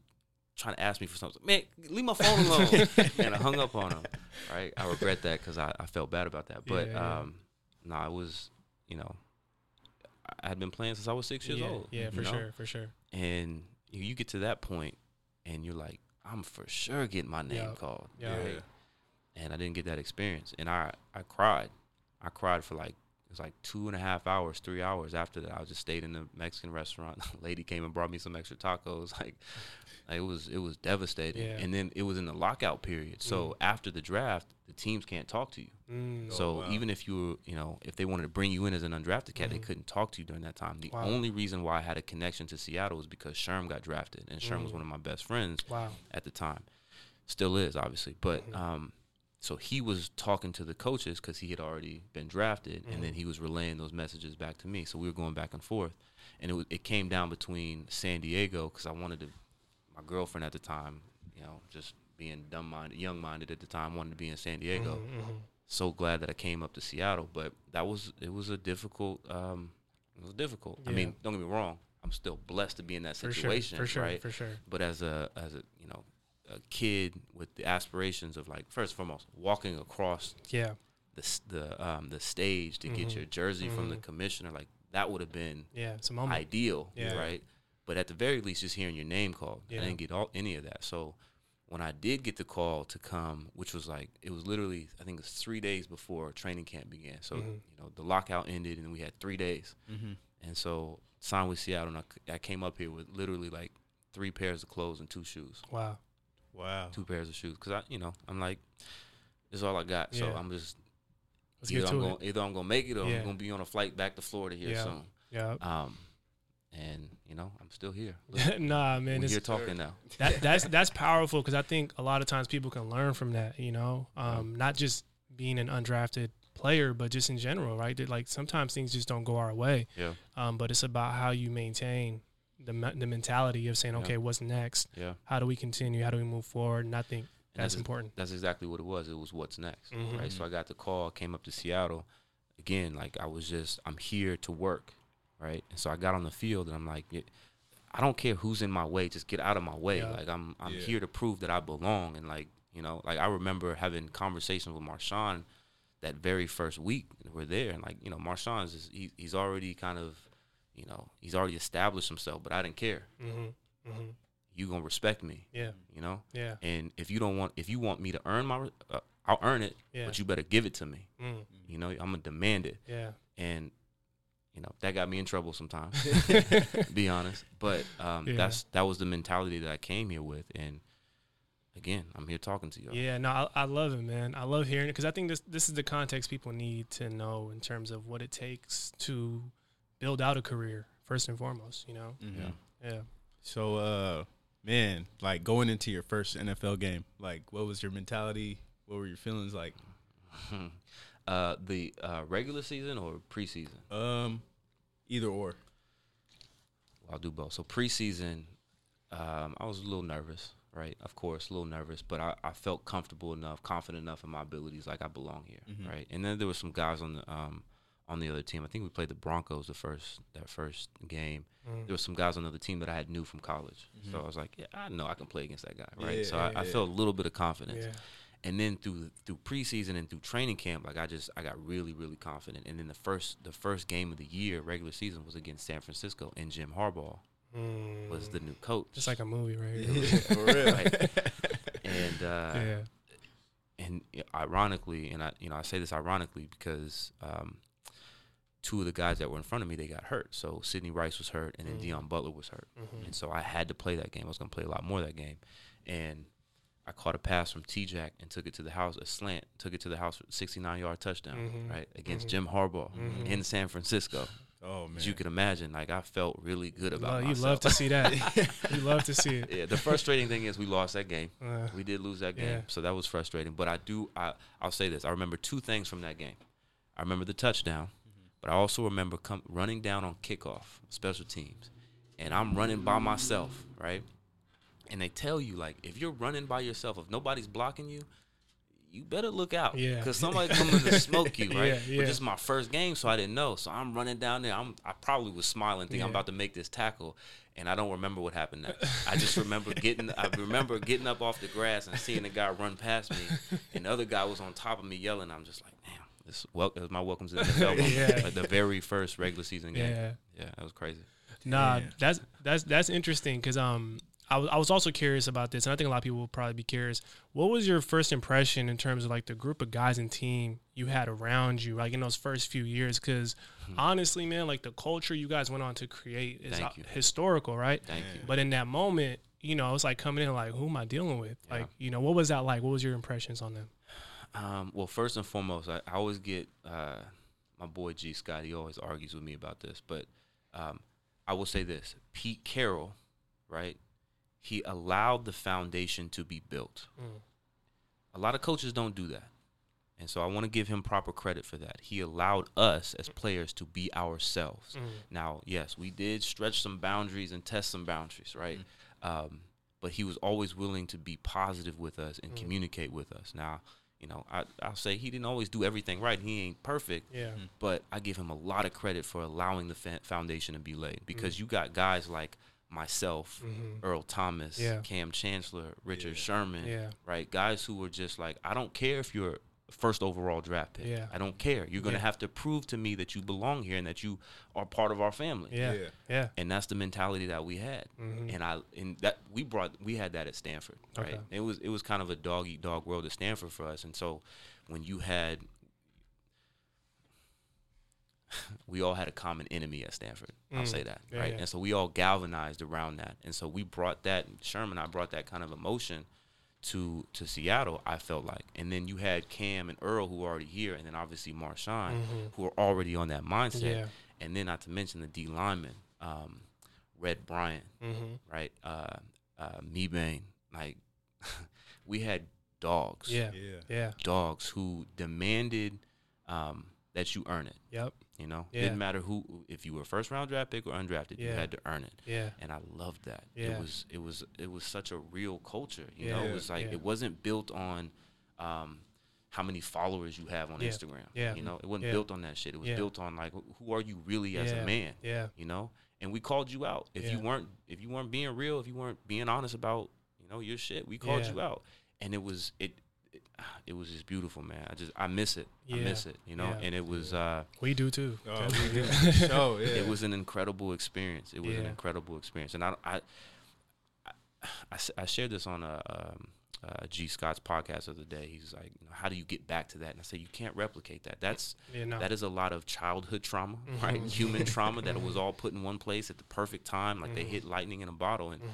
trying to ask me for something. Man, leave my phone alone. and I hung up on him. Right, I regret that because I, I felt bad about that. But Yeah, um, no, I was, you know, I- I had been playing since I was six years yeah, old. yeah, for know? sure, for sure. And you, you get to that point, and you're like, I'm for sure getting my name Yeah. called. Yeah. right? And I didn't get that experience, and I I cried. I cried for like it was like two and a half hours, three hours after that. I just stayed in the Mexican restaurant. The lady came and brought me some extra tacos. Like, like it was it was devastating. Yeah. And then it was in the lockout period. So Mm. after the draft, the teams can't talk to you. Mm. So wow. even if you were, you know, if they wanted to bring you in as an undrafted cat, they Mhm. couldn't talk to you during that time. The Wow. only reason why I had a connection to Seattle was because Sherm got drafted, and Sherm was Mm. one of my best friends Wow. at the time. Still is, obviously. But Mhm. um, so he was talking to the coaches because he had already been drafted, and Mhm. then he was relaying those messages back to me. So we were going back and forth, and it was, it came down between San Diego because I wanted to. My girlfriend at the time, you know, just being dumb minded, young minded at the time, wanted to be in San Diego Mhm, mhm. so glad that I came up to Seattle, but that was it was a difficult um it was difficult. I mean, don't get me wrong, I'm still blessed to be in that For sure, situation, for sure, right? for sure. But as a as a, you know, a kid with the aspirations of like first and foremost walking across Yeah, the the um the stage to get Mhm. your jersey from the Mhm. commissioner like that would have been yeah. It's a moment. ideal, Yeah. right? But at the very least, just hearing your name called, Yeah. I didn't get all any of that. So when I did get the call to come, which was like it was literally I think it was three days before training camp began. So Mhm. you know the lockout ended and we had three days, Mm-hmm. and so signed with Seattle. And I, c- I came up here with literally like three pairs of clothes and two shoes, wow. Wow. two pairs of shoes, because I you know I'm like this is all I got. So I'm just Let's either get I'm to gonna either I'm gonna make it or Yeah. I'm gonna be on a flight back to Florida here Yeah. soon. Yeah. Um, and you know I'm still here. nah, man. you're talking now. that that's that's powerful because I think a lot of times people can learn from that. You know, um, not just being an undrafted player, but just in general, right? That like sometimes things just don't go our way. Yeah. Um, but it's about how you maintain the the mentality of saying, Yeah. okay, what's next? Yeah. How do we continue? How do we move forward? And I think And That's ex- important. That's exactly what it was. It was what's next, Mhm. right? So I got the call, came up to Seattle. Again, like I was just, I'm here to work, right? And so I got on the field, and I'm like, I don't care who's in my way, just get out of my way. Yeah. Like I'm, I'm Yeah. here to prove that I belong. And like, you know, like I remember having conversations with Marshawn that very first week. We're there, and like, you know, Marshawn's is, he, he's already kind of, you know, he's already established himself, but I didn't care. Mm-hmm. Mm-hmm. You gonna respect me, Yeah. you know? Yeah. And if you don't want, if you want me to earn my, uh, I'll earn it, Yeah. but you better give it to me. Mm. You know, I'm gonna demand it, Yeah. and you know that got me in trouble sometimes. be honest, but um, Yeah. that's that was the mentality that I came here with, and again, I'm here talking to you. Yeah, no, I, I love it, man. I love hearing it because I think this this is the context people need to know in terms of what it takes to build out a career first and foremost. You know, Mhm. yeah. So, uh, man, like going into your first NFL game, like what was your mentality? What were your feelings like? uh, the uh, regular season or preseason? Um, either or. I'll do both. So preseason, um, I was a little nervous, right? Of course, a little nervous, but I, I felt comfortable enough, confident enough in my abilities, like I belong here, Mhm. right? And then there were some guys on the um, on the other team. I think we played the Broncos the first that first game. Mm. There were some guys on the other team that I had knew from college, so Mhm. I was like, yeah, I know I can play against that guy, right? Yeah, so I, I yeah. felt a little bit of confidence Yeah. and then through through preseason and through training camp, like I just I got really really confident. And then the first the first game of the year, regular season, was against San Francisco, and Jim Harbaugh Mm. was the new coach. just like a movie, right? Yeah, for real. Right. and uh, yeah. and ironically, and I you know I say this ironically because um, two of the guys that were in front of me they got hurt. So Sidney Rice was hurt, and then Mhm. Deon Butler was hurt. Mhm. And so I had to play that game. I was going to play a lot more that game. And I caught a pass from T Jack and took it to the house, a slant, took it to the house 69 yard touchdown, Mhm. right? Against Mhm. Jim Harbaugh Mhm. in San Francisco. Oh man, As you can imagine, like I felt really good about Love- you love to see that. you love to see it. yeah, the frustrating thing is we lost that game. Uh, We did lose that game. Yeah. So that was frustrating. But I do I I'll say this. I remember two things from that game. I remember the touchdown, but I also remember come running down on kickoff, special teams. And I'm running by myself, right? And they tell you like if you're running by yourself, if nobody's blocking you, you better look out. Yeah. Because somebody's coming to smoke you, right? Yeah, yeah. But this is my first game, so I didn't know. So I'm running down there. I'm I probably was smiling, thinking I'm about to make this tackle. And I don't remember what happened next. I just remember getting I remember getting up off the grass and seeing the guy run past me and the other guy was on top of me yelling. I'm just like, damn, this wel- it was my welcome to the NFL. Yeah. Like the very first regular season game. yeah. Yeah, that was crazy. Nah, Yeah. that's that's that's interesting because um I was I was also curious about this, and I think a lot of people will probably be curious. What was your first impression in terms of like the group of guys and team you had around you, like in those first few years? Because honestly, man, like the culture you guys went on to create is. Thank uh, you. historical, right? Thank you. But in that moment, you know, it's like coming in like, who am I dealing with? Yeah. Like, you know, what was that like? What was your impressions on them? Um, well, first and foremost, I, I always get uh, my boy Gee Scott. He always argues with me about this, but um, I will say this: Pete Carroll, right? He allowed the foundation to be built. Mm. A lot of coaches don't do that, and so I want to give him proper credit for that. He allowed us as players to be ourselves. Mm. Now, yes, we did stretch some boundaries and test some boundaries, right? Um, but he was always willing to be positive with us and Mm. communicate with us. Now, you know, I, I'll say he didn't always do everything right. He ain't perfect, Yeah. but I give him a lot of credit for allowing the fa- foundation to be laid Mm. because you got guys like myself, Mhm. Earl Thomas, Yeah. Kam Chancellor, Richard Yeah. Sherman, Yeah. right? Guys who were just like, I don't care if you're first overall draft pick. Yeah. I don't care. You're going to Yeah. have to prove to me that you belong here and that you are part of our family Yeah. Yeah. Yeah. and that's the mentality that we had Mhm. and i and that we brought we had that at stanford right Okay. it was it was kind of a dog eat dog world at stanford for us and so when you had we all had a common enemy at stanford i'll Mm. say that Yeah, right yeah. and so we all galvanized around that and so we brought that sherman i brought that kind of emotion to to seattle i felt like and then you had kam and earl who were already here and then obviously marshawn Mhm. who are already on that mindset Yeah. and then not to mention the D lineman, um, Red Bryant, Mm-hmm. right? Uh, uh, Mebane, like we had dogs, Yeah. Yeah. Yeah. dogs who demanded um, that you earn it. Yep. You know, Yeah. didn't matter who if you were first round draft pick or undrafted, you had to earn it. Yeah. And I loved that. Yeah. It was it was it was such a real culture. You Yeah. know, it was like Yeah. it wasn't built on um, how many followers you have on Yeah. Instagram. Yeah. You know, it wasn't Yeah. built on that shit. It was Yeah. built on like who are you really as Yeah. a man? Yeah. You know? And we called you out. If you weren't if you weren't being real, if you weren't being honest about, you know, your shit, we called Yeah. you out. And it was it it, it was just beautiful, man. I just I miss it. I miss it, you know? Yeah. And it was uh We do too. Oh, we do. did. For sure, yeah. it was an incredible experience. It was an incredible experience, and I I I shared this on a, um, uh, Gee Scott's podcast the other day. He's like, how do you get back to that? And I said, you can't replicate that. That's Yeah, no. that is a lot of childhood trauma, right? Mhm. Human trauma that was all put in one place at the perfect time, like they Mhm. hit lightning in a bottle, and Mhm.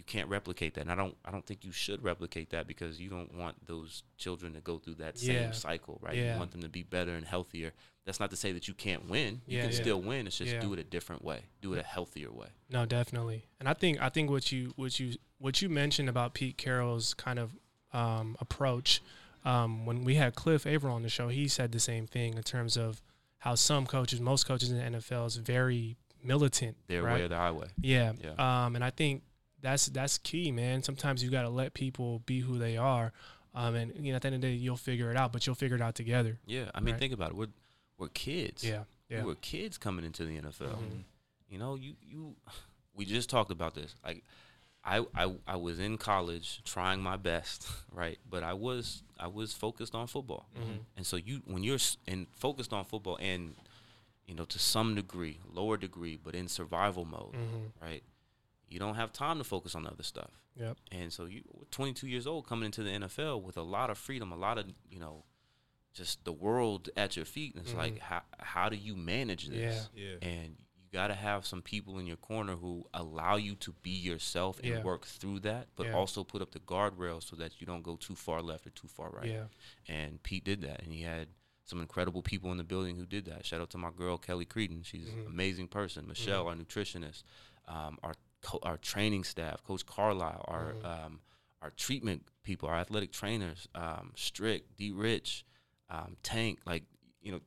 You can't replicate that. And I don't, I don't think you should replicate that because you don't want those children to go through that same Yeah. cycle, right? Yeah. You want them to be better and healthier. That's not to say that you can't win. You Yeah, can still win. It's just do it a different way. Do it a healthier way. No, definitely. And I think I think what you what you what you mentioned about Pete Carroll's kind of um, approach um, when we had Cliff Avril on the show, he said the same thing in terms of how some coaches, most coaches in the NFL, is very militant. Their right? way or the highway. Yeah. Yeah. Um, and I think that's that's key, man. Sometimes you got to let people be who they are. Um, and you know, at the end of the day, you'll figure it out, but you'll figure it out together. Yeah. I mean, Right. think about it. We're we're kids. Yeah. Yeah. We were kids coming into the NFL. Mhm. You know, you you we just talked about this. Like I, I I was in college trying my best, right? But I was I was focused on football. Mhm. And so you when you're and focused on football and you know to some degree, lower degree, but in survival mode, Mhm. right? You don't have time to focus on other stuff. Yep. And so you were 22 years old coming into the NFL with a lot of freedom, a lot of, you know, just the world at your feet. And it's like, Mhm. how, how do you manage this? Yeah. And you got to have some people in your corner who allow you to be yourself and Yeah. work through that, but Yeah. also put up the guardrails so that you don't go too far left or too far right. Yeah. And Pete did that. And he had some incredible people in the building who did that. Shout out to my girl, Kelly Creedon. She's Mhm. an amazing person. Michelle, our nutritionist, um, our, co- our training staff, Coach Carlisle, our, Mhm. um, our treatment people, our athletic trainers, um, Strick, D. Rich, um, Tank. Like, you know,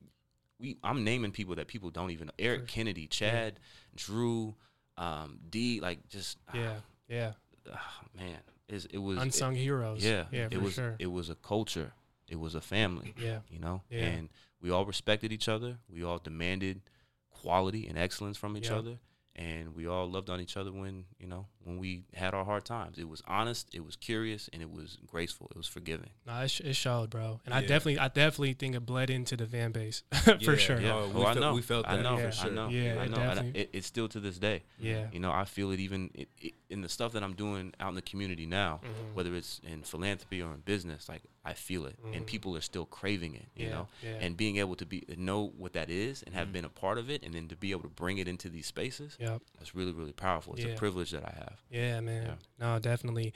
we I'm naming people that people don't even know. Eric Sure. Kennedy, Chad, Drew, um, D. Like, just Yeah. Yeah. ah, man, it's, it was it- Unsung heroes. yeah, Yeah. it For was sure. it was a culture. It was a family yeah. you know Yeah. and we all respected each other we all demanded quality and excellence from each Yeah. other and we all loved on each other when you know when we had our hard times it was honest it was curious and it was graceful it was forgiving No, it, sh- it showed, bro. And I definitely, I definitely think it bled into the fan base for Yeah, sure. yeah. Yeah. Oh, oh, we I felt- know we felt I that know for I know Yeah, I know And I- definitely- it, it's still to this day Yeah. you know I feel it even it, it, in the stuff that I'm doing out in the community now Mhm. whether it's in philanthropy or in business like I feel it Mhm. and people are still craving it you Yeah, know yeah. and being able to be know what that is and have Mhm. been a part of it and then to be able to bring it into these spaces Yep. that's really really powerful it's Yeah. a privilege that I have Yeah, man. Yeah. No, definitely.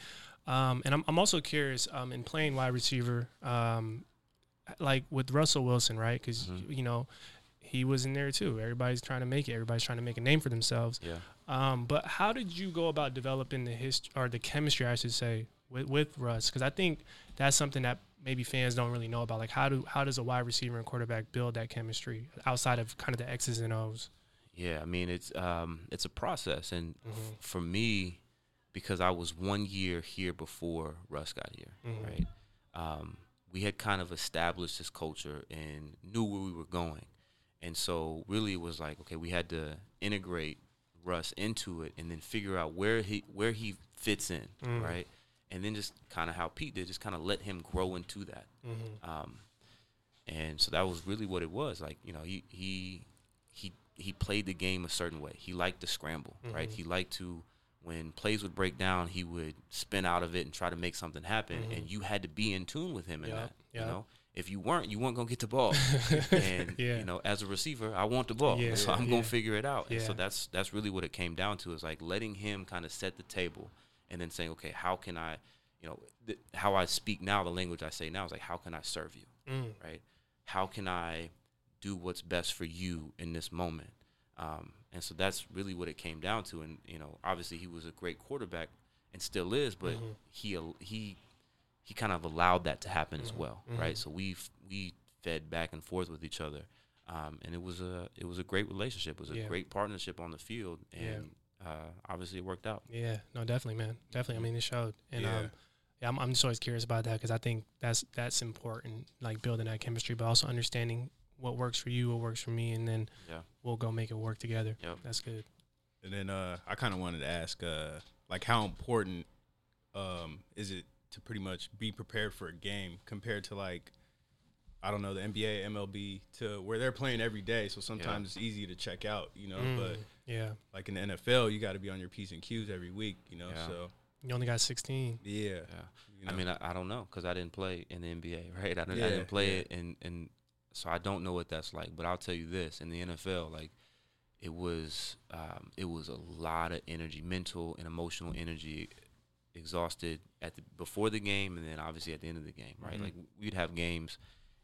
Um, and I'm, I'm also curious um, in playing wide receiver, um, like with Russell Wilson, right? Because, Mhm. you know, he was in there too. Everybody's trying to make it, everybody's trying to make a name for themselves. yeah Um, but how did you go about developing the hist- or the chemistry, I should say, with, with Russ? Because I think that's something that maybe fans don't really know about. Like, how do how does a wide receiver and quarterback build that chemistry outside of kind of the X's and O's? Yeah I mean it's um it's a process and Mhm. f- for me because I was one year here before Russ got here Mhm. right um we had kind of established this culture and knew where we were going and so really it was like okay we had to integrate Russ into it and then figure out where he where he fits in Mm. right and then just kind of how Pete did just kind of let him grow into that Mm-hmm. um, and so that was really what it was. Like you know, he he he played the game a certain way. He liked to scramble, right? Mhm. He liked to when plays would break down, he would spin out of it and try to make something happen. Mhm. And you had to be in tune with him in Yep, that. yep. You know, if you weren't, you weren't gonna get the ball. and Yeah. you know, as a receiver, I want the ball, Yeah, so I'm yeah. gonna figure it out. And so that's that's really what it came down to is like letting him kind of set the table, and then saying, okay, how can I, you know, th- how I speak now, the language I say now is like, how can I serve you? Mm. right? How can I do what's best for you in this moment? Um, and so that's really what it came down to. And you know, obviously he was a great quarterback and still is, but Mhm. he he he kind of allowed that to happen as Mhm. well, Mhm. right? So we we fed back and forth with each other. um, and it was a it was a great relationship. It was a Yeah. great partnership on the field, and uh, obviously it worked out. Yeah, no, definitely, man, definitely. I mean, it showed, and Yeah. um, yeah, I'm, I'm just always curious about that because I think that's that's important, like building that chemistry, but also understanding what works for you, what works for me, and then Yeah. we'll go make it work together. Yep. That's good. And then uh, I kind of wanted to ask, uh, like, how important um, is it to pretty much be prepared for a game compared to like, I don't know, the NBA, MLB, to where they're playing every day. So sometimes it's easy to check out, you know. But Mm, yeah, like in the NFL, you got to be on your p's and q's every week, you know. Yeah. So you only got 16. yeah, Yeah. you I mean, I, I don't know because I didn't play in the NBA, right? I didn't, I didn't play yeah. it, and and so I don't know what that's like. But I'll tell you this: in the NFL, like it was, um, it was a lot of energy, mental and emotional energy, exhausted at the before the game, and then obviously at the end of the game, right? Mhm. Like we'd have games.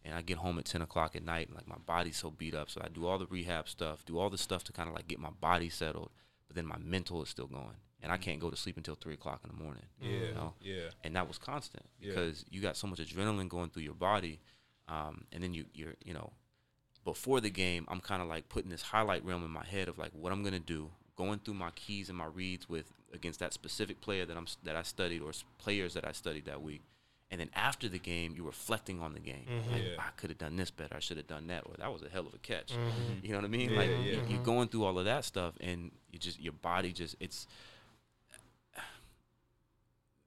And I get home at ten o'clock at night, and like my body's so beat up. So I do all the rehab stuff, do all the stuff to kind of like get my body settled, but then my mental is still going, and I can't go to sleep until three o'clock in the morning. yeah, you know? yeah, and that was constant Yeah. because you got so much adrenaline going through your body, um, and then you you're you know before the game I'm kind of like putting this highlight reel in my head of like what I'm gonna do, going through my keys and my reads with against that specific player that I'm that I studied or players that I studied that week. And then after the game, you're reflecting on the game. Mhm. Like, Yeah. I could have done this better. I should have done that. Or that was a hell of a catch. Mhm. You know what I mean? Yeah, like yeah. you- you're Mhm. going through all of that stuff, and you just your body just it's.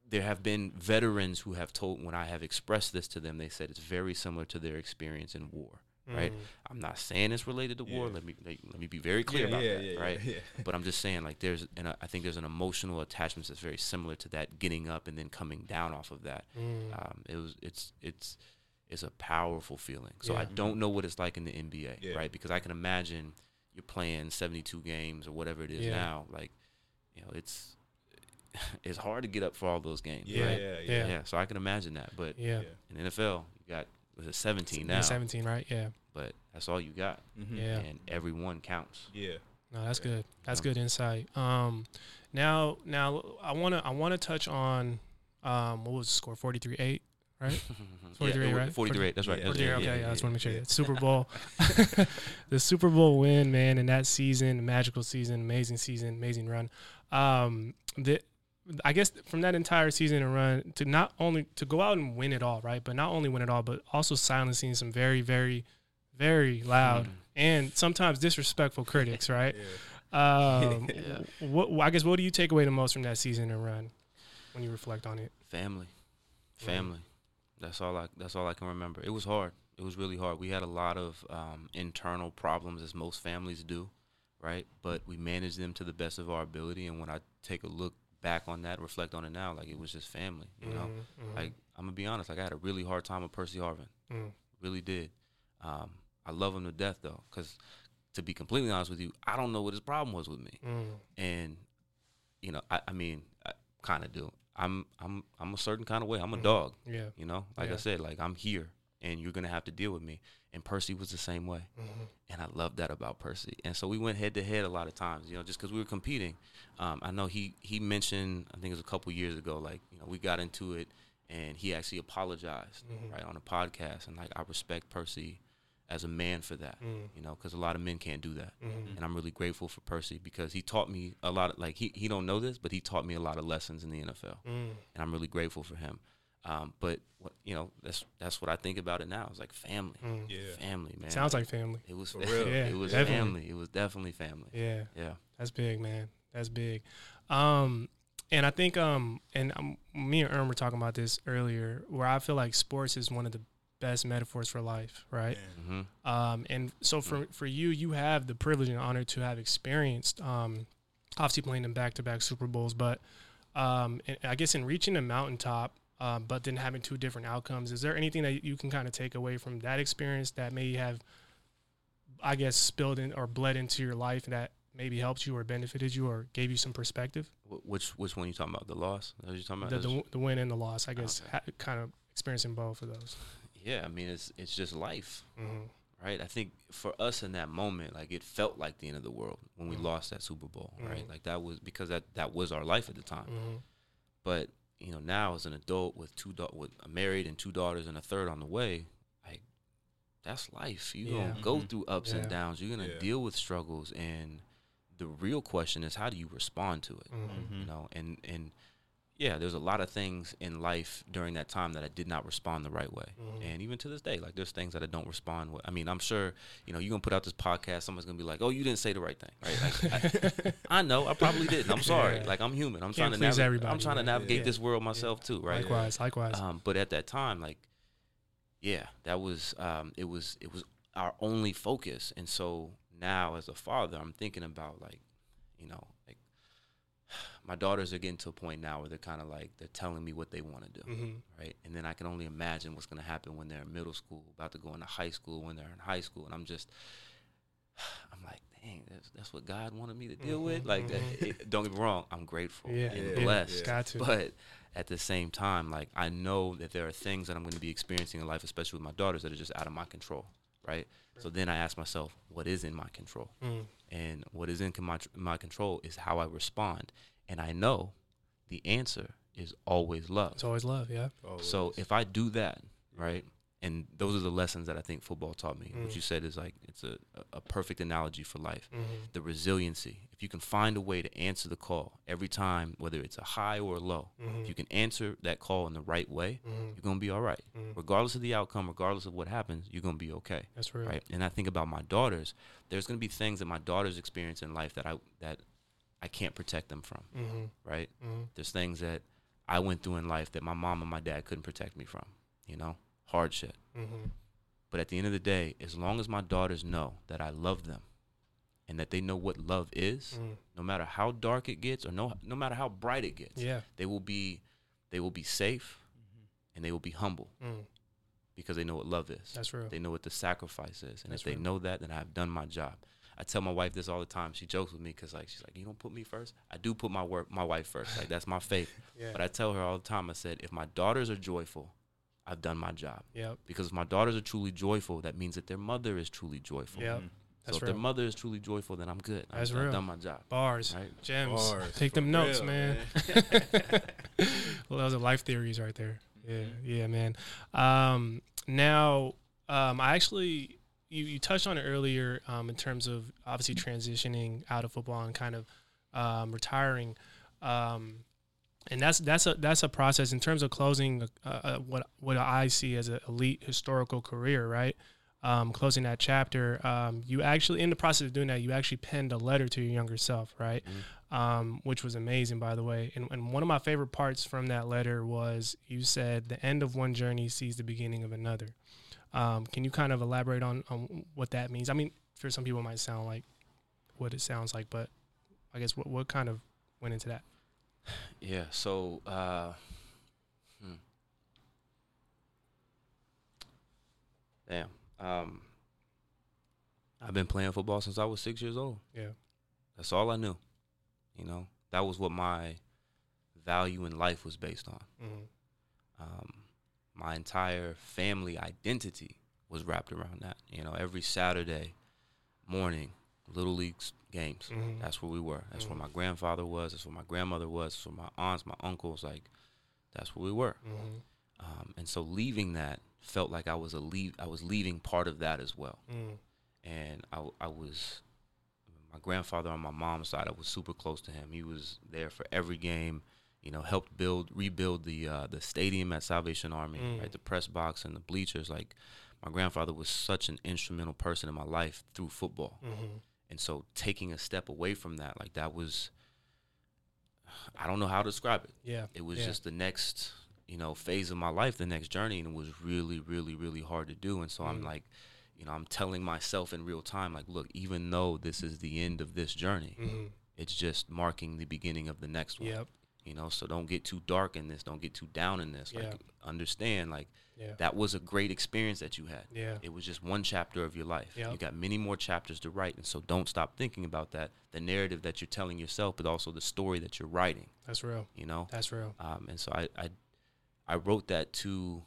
There have been veterans who have told when I have expressed this to them, they said it's very similar to their experience in war. Right? Mm. I'm not saying it's related to war. Let me let, let me be very clear yeah, about yeah, that. yeah, right? Yeah, But I'm just saying, like, there's, and I think there's an emotional attachment that's very similar to that, getting up and then coming down off of that. Mm. Um, it was, it's, it's, it's a powerful feeling. So I don't know what it's like in the NBA, Yeah. right? Because I can imagine you're playing 72 games or whatever it is Yeah. now. Like, you know, it's, it's hard to get up for all those games, yeah, right? yeah, Yeah. Yeah. So I can imagine that. But yeah. in NFL, you got was it 17 Yeah, now, 17, right? Yeah. but that's all you got, Mhm. Yeah. and every one counts. yeah. No, that's Yeah. good. That's Yeah. good insight. Um, now, now I wanna I wanna touch on um, what was the score? 43-8, right? 43, yeah, right? 43. That's right. Yeah. That's 43, right. okay, yeah, I just want to make sure. yeah. Super Bowl, the Super Bowl win, man, in that season, magical season, amazing season, amazing run. Um, the I guess from that entire season and run to not only to go out and win it all, right? But not only win it all, but also silencing some very, very, very loud Mhm. and sometimes disrespectful critics, right? Yeah. Um, Yeah. what I guess what do you take away the most from that season and run when you reflect on it? family family that's all i that's all i can remember it was hard it was really hard we had a lot of um, internal problems as most families do right but we managed them to the best of our ability and when i take a look back on that reflect on it now like it was just family you know Mhm, mhm. like i'm gonna be honest like i had a really hard time with percy harvin Mm. really did um, i love him to death though because to be completely honest with you i don't know what his problem was with me Mm. and you know i, I mean i kind of do i'm i'm i'm a certain kind of way i'm a Mhm. dog yeah. you know, like Yeah. I said, like I'm here and you're gonna have to deal with me. And Percy was the same way, Mhm. and I love that about Percy. And so we went head to head a lot of times, you know, just because we were competing. Um, I know he he mentioned, I think it was a couple years ago, like you know, we got into it, and he actually apologized Mhm. right on a podcast, and like I respect Percy as a man for that, Mm. you know, because a lot of men can't do that. Mhm. And I'm really grateful for Percy because he taught me a lot. Of, like he he don't know this, but he taught me a lot of lessons in the NFL Mm. and I'm really grateful for him. Um, but what you know, that's that's what I think about it now. It's like family, Mm. Yeah. family, man. Sounds like family. it was For real. Yeah, it was definitely. family. It was definitely family. Yeah. Yeah, That's big, man. That's big. Um, and I think um, and um, me and Erm were talking about this earlier, where I feel like sports is one of the best metaphors for life, right? hmm Um, and so for for you, you have the privilege and honor to have experienced, um, obviously playing in back to back Super Bowls, but um, and I guess in reaching the mountaintop, um, but then having two different outcomes. Is there anything that you can kind of take away from that experience that may have, I guess, spilled in or bled into your life that maybe helped you or benefited you or gave you some perspective? Which which one you talking about? The loss? What you talking about? The, the, the win and the loss, I guess, Okay. ha- kind of experiencing both of those. yeah, I mean it's it's just life, Mm-hmm. right? I think for us in that moment, like it felt like the end of the world when we Mhm. lost that Super Bowl, right? Mhm. Like that was because that that was our life at the time. Mm-hmm. But you know, now as an adult with two da- with a married and two daughters and a third on the way, like that's life. You Yeah. gonna go through ups Yeah. and downs. You're gonna Yeah. deal with struggles, and the real question is how do you respond to it? Mhm. You know, and and yeah, there's a lot of things in life during that time that I did not respond the right way, Mhm. and even to this day, like there's things that I don't respond with. I mean, I'm sure you know you're gonna put out this podcast, someone's gonna be like, "Oh, you didn't say the right thing," right? Like, I, I know I probably didn't. I'm sorry. Yeah. Like I'm human. I'm Can't trying to navigate. everybody, I'm trying to navigate Yeah. this world myself too, right? Likewise, likewise. Um, but at that time, like, yeah, that was um, it was it was our only focus. And so now, as a father, I'm thinking about like, you know, like my daughters are getting to a point now where they're kind of like they're telling me what they want to do, hmm right? And then I can only imagine what's going to happen when they're in middle school, about to go into high school, when they're in high school, and I'm just. I'm like, dang, that's, that's what God wanted me to deal with. Mhm, Like, mhm. it, don't get me wrong, I'm grateful Yeah, and yeah, blessed. To. But at the same time, like I know that there are things that I'm going to be experiencing in life, especially with my daughters, that are just out of my control, right? So then I ask myself, what is in my control? Mm. And what is in my, my control is how I respond. And I know the answer is always love. It's always love. Yeah. So if I do that, right, and those are the lessons that I think football taught me. Mm. What you said is like it's a, a perfect analogy for life. hmm The resiliency. If you can find a way to answer the call every time, whether it's a high or a low, hmm if you can answer that call in the right way, hmm you're gonna be all right. hmm Regardless of the outcome, regardless of what happens, you're gonna be okay. That's real. Right. And I think about my daughters. There's gonna be things that my daughters experience in life that I that I can't protect them from. hmm Right. hmm There's things that I went through in life that my mom and my dad couldn't protect me from. You know, hardship. hmm But at the end of the day, as long as my daughters know that I love them and that they know what love is, mm no matter how dark it gets or no no matter how bright it gets, Yeah. they will be they will be safe and they will be humble Mm. because they know what love is. That's real. They know what the sacrifice is, and That's if they real. know that, then I've done my job. I tell my wife this all the time. She jokes with me because like she's like, "You don't put me first. I do put my work, my wife first. Like that's my faith. Yeah. But I tell her all the time. I said, if my daughters are joyful, I've done my job. Yep. Because if my daughters are truly joyful, that means that their mother is truly joyful. Yep. Mhm. That's so if their mother is truly joyful, then I'm good. That's I've, real. I've done my job. Bars. Right? Gems. Bars, Take them notes, real, man. well, those are life theories right there. Yeah, yeah, man. Um, now, um, I actually you, you touched on it earlier um, in terms of obviously transitioning out of football and kind of um, retiring, um, and that's that's a that's a process in terms of closing uh, uh, what what I see as an elite historical career, right? Um, closing that chapter, um, you actually in the process of doing that, you actually penned a letter to your younger self, right? um, which was amazing, by the way. And, and one of my favorite parts from that letter was you said, The end of one journey sees the beginning of another. Um, can you kind of elaborate on, on what that means? I mean, for some people, it might sound like what it sounds like, but I guess what, what kind of went into that? Yeah. So, uh, hmm. damn. Um, I've been playing football since I was six years old. Yeah. That's all I knew. You know, that was what my value in life was based on. Mm-hmm. Um, my entire family identity was wrapped around that. You know, every Saturday morning, little leagues games. Mhm. That's where we were. That's Mhm. where my grandfather was. That's where my grandmother was. That's where my aunts, my uncles, like, that's where we were. Mm-hmm. Um, and so leaving that felt like I was a leave. I was leaving part of that as well. Mm. And I was my grandfather on my mom's side. I was super close to him. He was there for every game. You know, helped build, rebuild the uh, the stadium at Salvation Army, Mm. right? The press box and the bleachers. Like, my grandfather was such an instrumental person in my life through football. Mm-hmm. And so taking a step away from that, like that was, I don't know how to describe it. Yeah. It was Yeah. just the next, you know, phase of my life, the next journey, and it was really, really, really hard to do. And so I'm Mm. like, you know, I'm telling myself in real time, like, look, even though this is the end of this journey, Mm-hmm. it's just marking the beginning of the next one. Yep. You know, so don't get too dark in this. Don't get too down in this. Yeah. Like, understand, like, Yeah. that was a great experience that you had. Yeah. It was just one chapter of your life. Yep. You got many more chapters to write, and so don't stop thinking about that. The narrative that you're telling yourself, but also the story that you're writing. That's real. You know, That's real. um, and so I, I I wrote that to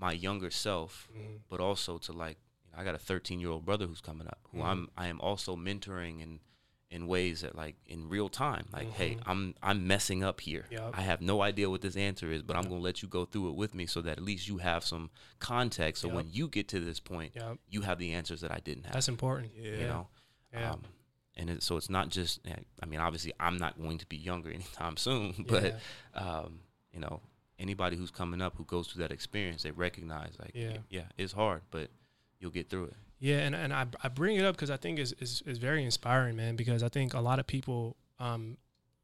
my younger self, Mm-hmm. but also to like you know, I got a 13 year old brother who's coming up, who Mhm. I'm I am also mentoring and in ways that like in real time like hey Mhm. i'm i'm messing up here Yup. i have no idea what this answer is but i'm going to let you go through it with me so that at least you have some context so Yup. when you get to this point Yep. you have the answers that i didn't have That's important. Yeah. you know Yeah. um, and it, so it's not just eh, i mean obviously i'm not going to be younger anytime soon but um, you know anybody who's coming up who goes through that experience they recognize like Yeah. yeah it's hard but you'll get through it Yeah, and, and I, I bring it up because I think it's, it's, it's very inspiring, man, because I think a lot of people um,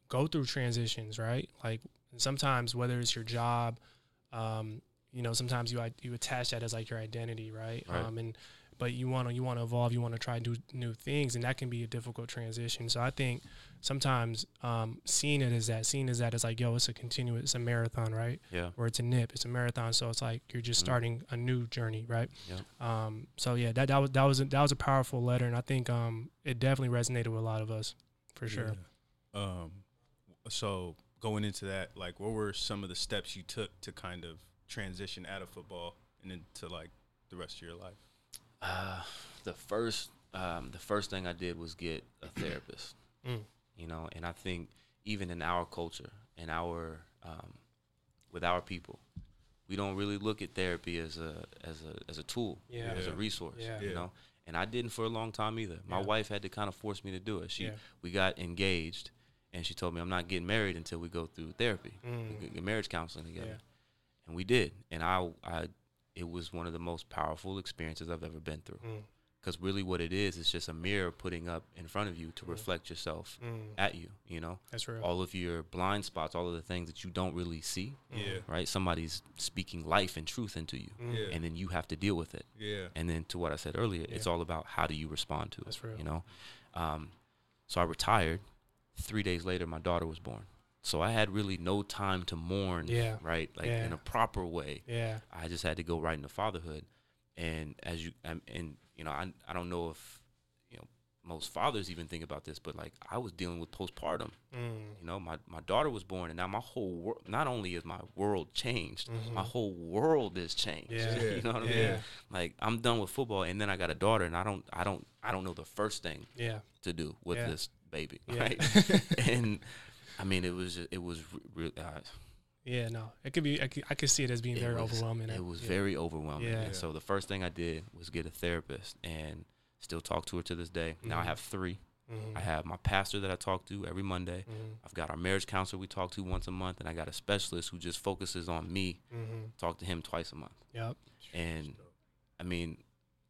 go through transitions, right? Like sometimes whether it's your job, um, you know, sometimes you you attach that as like your identity, right? Right. Um, and but you want to you want to evolve, you want to try do new things, and that can be a difficult transition. So I think sometimes um, seeing it as that, seeing it as that is like, yo, it's a continuous, it's a marathon, right? yeah Or it's a nip, it's a marathon. So it's like you're just Mhm. starting a new journey, right? Yep. Um, so yeah, that that was that was a, that was a powerful letter, and I think um, it definitely resonated with a lot of us, for sure. Yeah. Um, so going into that, like, what were some of the steps you took to kind of transition out of football and into like the rest of your life? Uh, the first, um, the first thing I did was get a therapist. Mm. You know, and I think even in our culture, in our, um, with our people, we don't really look at therapy as a as a as a tool, Yeah. as a resource. Yeah. You Yeah. know, and I didn't for a long time either. My Yeah. wife had to kind of force me to do it. She, Yeah. we got engaged, and she told me I'm not getting married until we go through therapy, Mm. we get marriage counseling together Yeah. and we did and i i it was one of the most powerful experiences i've ever been through Mm. because really what it is is just a mirror putting up in front of you to Mm. reflect yourself Mm. at you you know That's real. all of your blind spots all of the things that you don't really see Mm. Yeah, right somebody's speaking life and truth into you Mm. Yeah. and then you have to deal with it yeah, and then to what i said earlier it's all about how do you respond to That's it real. you know um, so i retired three days later my daughter was born so i had really no time to mourn Yeah. right like Yeah. in a proper way Yeah. I just had to go right into fatherhood, and as you and you know, I I don't know if you know most fathers even think about this, but like I was dealing with postpartum. Mm. You know, my my daughter was born, and now my whole world. Not only is my world changed, my Mhm. whole world is changed. Yeah. you know what I mean? Like I'm done with football, and then I got a daughter, and I don't I don't I don't know the first thing Yeah. to do with this baby, right? and I mean, it was it was re- re- uh, Yeah. No, it could be. I could, I could see it as being it very was- overwhelming. It was Yeah. very overwhelming. Yeah. And so the first thing I did was get a therapist and still talk to her to this day. Now I Mhm. have three. Mhm. I have my pastor that I talk to every Monday. Mhm. I've got our marriage counselor we talk to once a month, and I got a specialist who just focuses on me. Mhm. Talk to him twice a month. Yep. And I mean,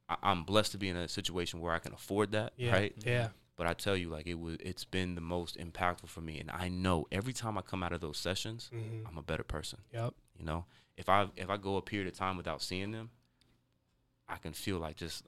I, I'm blessed to be in a situation where I can afford that, Yeah. right? Yeah. But I tell you, like it was, it's been the most impactful for me, and I know every time I come out of those sessions, Mhm. I'm a better person. Yep. You know, if I if I go a period of time without seeing them, I can feel like just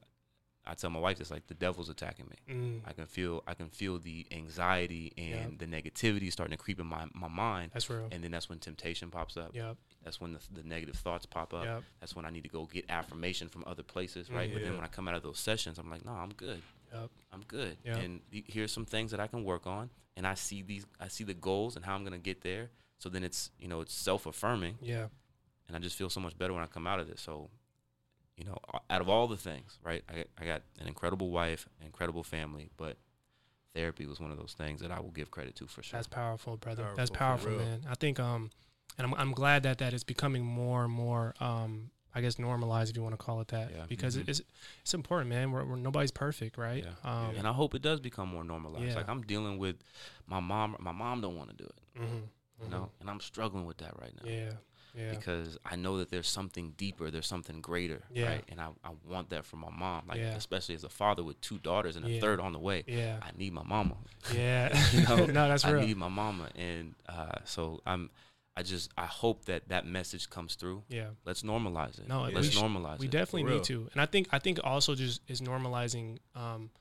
I tell my wife it's like the devil's attacking me. Mm. I can feel I can feel the anxiety and Yep. the negativity starting to creep in my, my mind. That's real. And then that's when temptation pops up. Yep. That's when the, the negative thoughts pop up. Yep. That's when I need to go get affirmation from other places, right? Mhm. But then when I come out of those sessions, I'm like, no, I'm good. Yep. I'm good. Yeah. And here's some things that I can work on. And I see these, I see the goals and how I'm gonna get there. So then it's, you know, it's self affirming Yeah. and I just feel so much better when I come out of this. So, you know, out of all the things, right? I, I got an incredible wife, incredible family, but therapy was one of those things that I will give credit to for sure. That's powerful, brother. That's Powerful, powerful, for real. man. I think um and I'm I'm glad that that is becoming more and more um I guess normalized if you want to call it that Yeah. because Mhm. it is it's important, man. We're, we're nobody's perfect, right? Yeah. Um and I hope it does become more normalized. Yeah. Like I'm dealing with my mom. My mom don't want to do it, mhm, you know, and I'm struggling with that right now. Yeah. Yeah. Because I know that there's something deeper, there's something greater, Yeah. right? And I, I want that from my mom, like Yeah. especially as a father with two daughters and a Yeah. third on the way. yeah. I need my mama. Yeah. you know, no, that's I real. need my mama, and uh, so I'm. I just I hope that that message comes through. yeah. Let's normalize it. No, we let's sh- normalize We it. definitely need to. And I think I think also just is normalizing um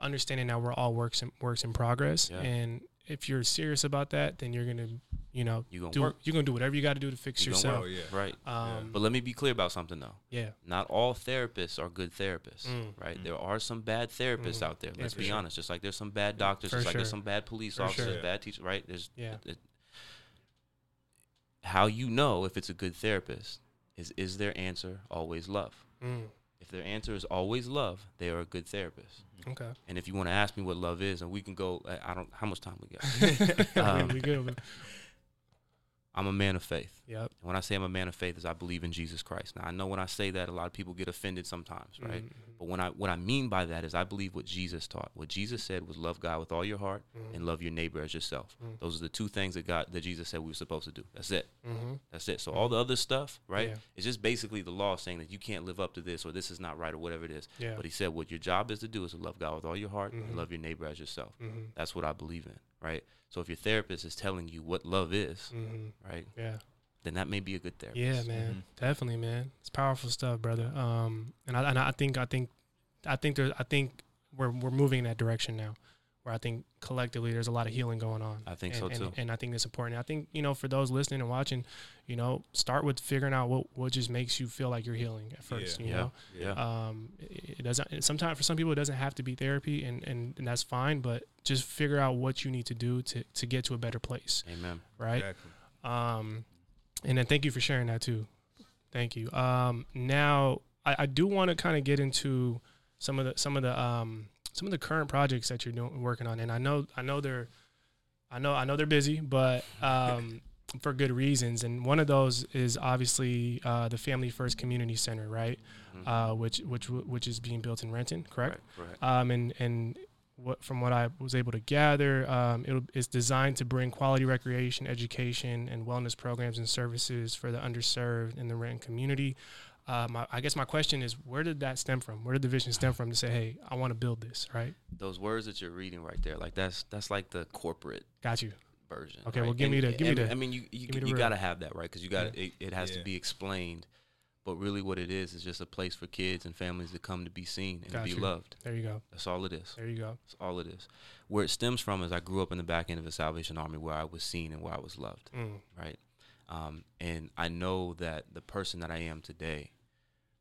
understanding that we're all works in works in progress. Yeah. And if you're serious about that, then you're gonna you know You gonna do work. you're gonna do whatever you gotta do to fix You yourself. Oh yeah, right. Um But let me be clear about something though. yeah. Not all therapists are good therapists, Mm. right? Mm. There are some bad therapists Mhm. out there. Let's for be sure. honest. Just like there's some bad doctors, For just like there's some bad police For officers, sure. bad teachers, right? There's Yeah. it- how you know if it's a good therapist is is their answer always love? Mm. If If their answer is always love, they are a good therapist. Okay. And if you want to ask me what love is, and we can go, I I don't, how much time we got? Um, we good. I'm a man of faith. Yep. And when I say I'm a man of faith, is I believe in Jesus Christ. Now I know when I say that, a lot of people get offended sometimes, right? Mhm. But when I what I mean by that is I believe what Jesus taught. What Jesus said was love God with all your heart and love your neighbor as yourself. Mm. Those are the two things that God that Jesus said we were supposed to do. That's it. Mhm. That's it. So all the other stuff, right? Yeah. It's just basically the law saying that you can't live up to this or this is not right or whatever it is. Yeah. But he said what your job is to do is to love God with all your heart and love your neighbor as yourself. Mhm. That's what I believe in, right? So if your therapist is telling you what love is, Mhm. right, Yeah. then that may be a good therapist. Yeah, man, definitely, man. It's powerful stuff, brother. Um, and I and I think I think I think there I think we're we're moving in that direction now, where I think collectively there's a lot of healing going on. I think and, so too. And I think it's important. I think you know for those listening and watching, you know, start with figuring out what what just makes you feel like you're healing at first. You Yeah. know, Yeah. um, it it doesn't. Sometimes for some people it doesn't have to be therapy, and, and and that's fine. But just figure out what you need to do to to get to a better place, Amen. right? Exactly. Um, and then thank you for sharing that too. Thank you. Um, now I, I do want to kind of get into some of the some of the um some of the current projects that you're doing working on, and I know I know they're I know I know they're busy, but um, for good reasons. And one of those is obviously uh, the Family First Community Center, right? Mhm. Uh, which which which is being built in Renton, correct? Right, right. um, and and what from what I was able to gather, um, it's designed to bring quality recreation, education, and wellness programs and services for the underserved in the Renton community. Uh, my, I guess my question is, where did that stem from? Where did the vision stem from to say, hey, I want to build this, right? Those words that you're reading right there, like that's that's like the corporate Got you. version. Okay, right? well, give me the- give me the- I mean, you you, give me you got to have that right because you got to it, it has to be explained. But really, what it is is just a place for kids and families to come to be seen and Got to be you. loved. There you go. That's all it is. There you go. That's all it is. Where it stems from is I grew up in the back end of the Salvation Army where I was seen and where I was loved. Mm, right? Um, and I know that the person that I am today,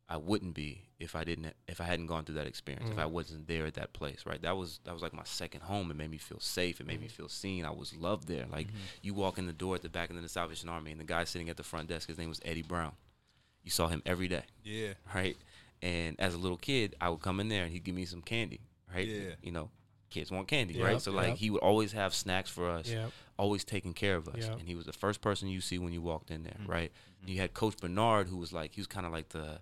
I wouldn't be if I didn't if I hadn't gone through that experience. If Mm. I wasn't there at that place, right? That was that was like my second home. It made me feel safe. It made me feel seen. I was loved there. Like you walk in the door at the back end of the Salvation Army, and the guy sitting at the front desk, his name was Eddie Brown. You saw him every day, Yeah. right? And as a little kid, I would come in there and he'd give me some candy, right? Yeah. You know, kids want candy, Yep, right? So like yep. he would always have snacks for us yeah. always taking care of us. Yep. And he was the first person you see when you walked in there, Mm-hmm. right? And you had Coach Bernard, who was like he was kind of like the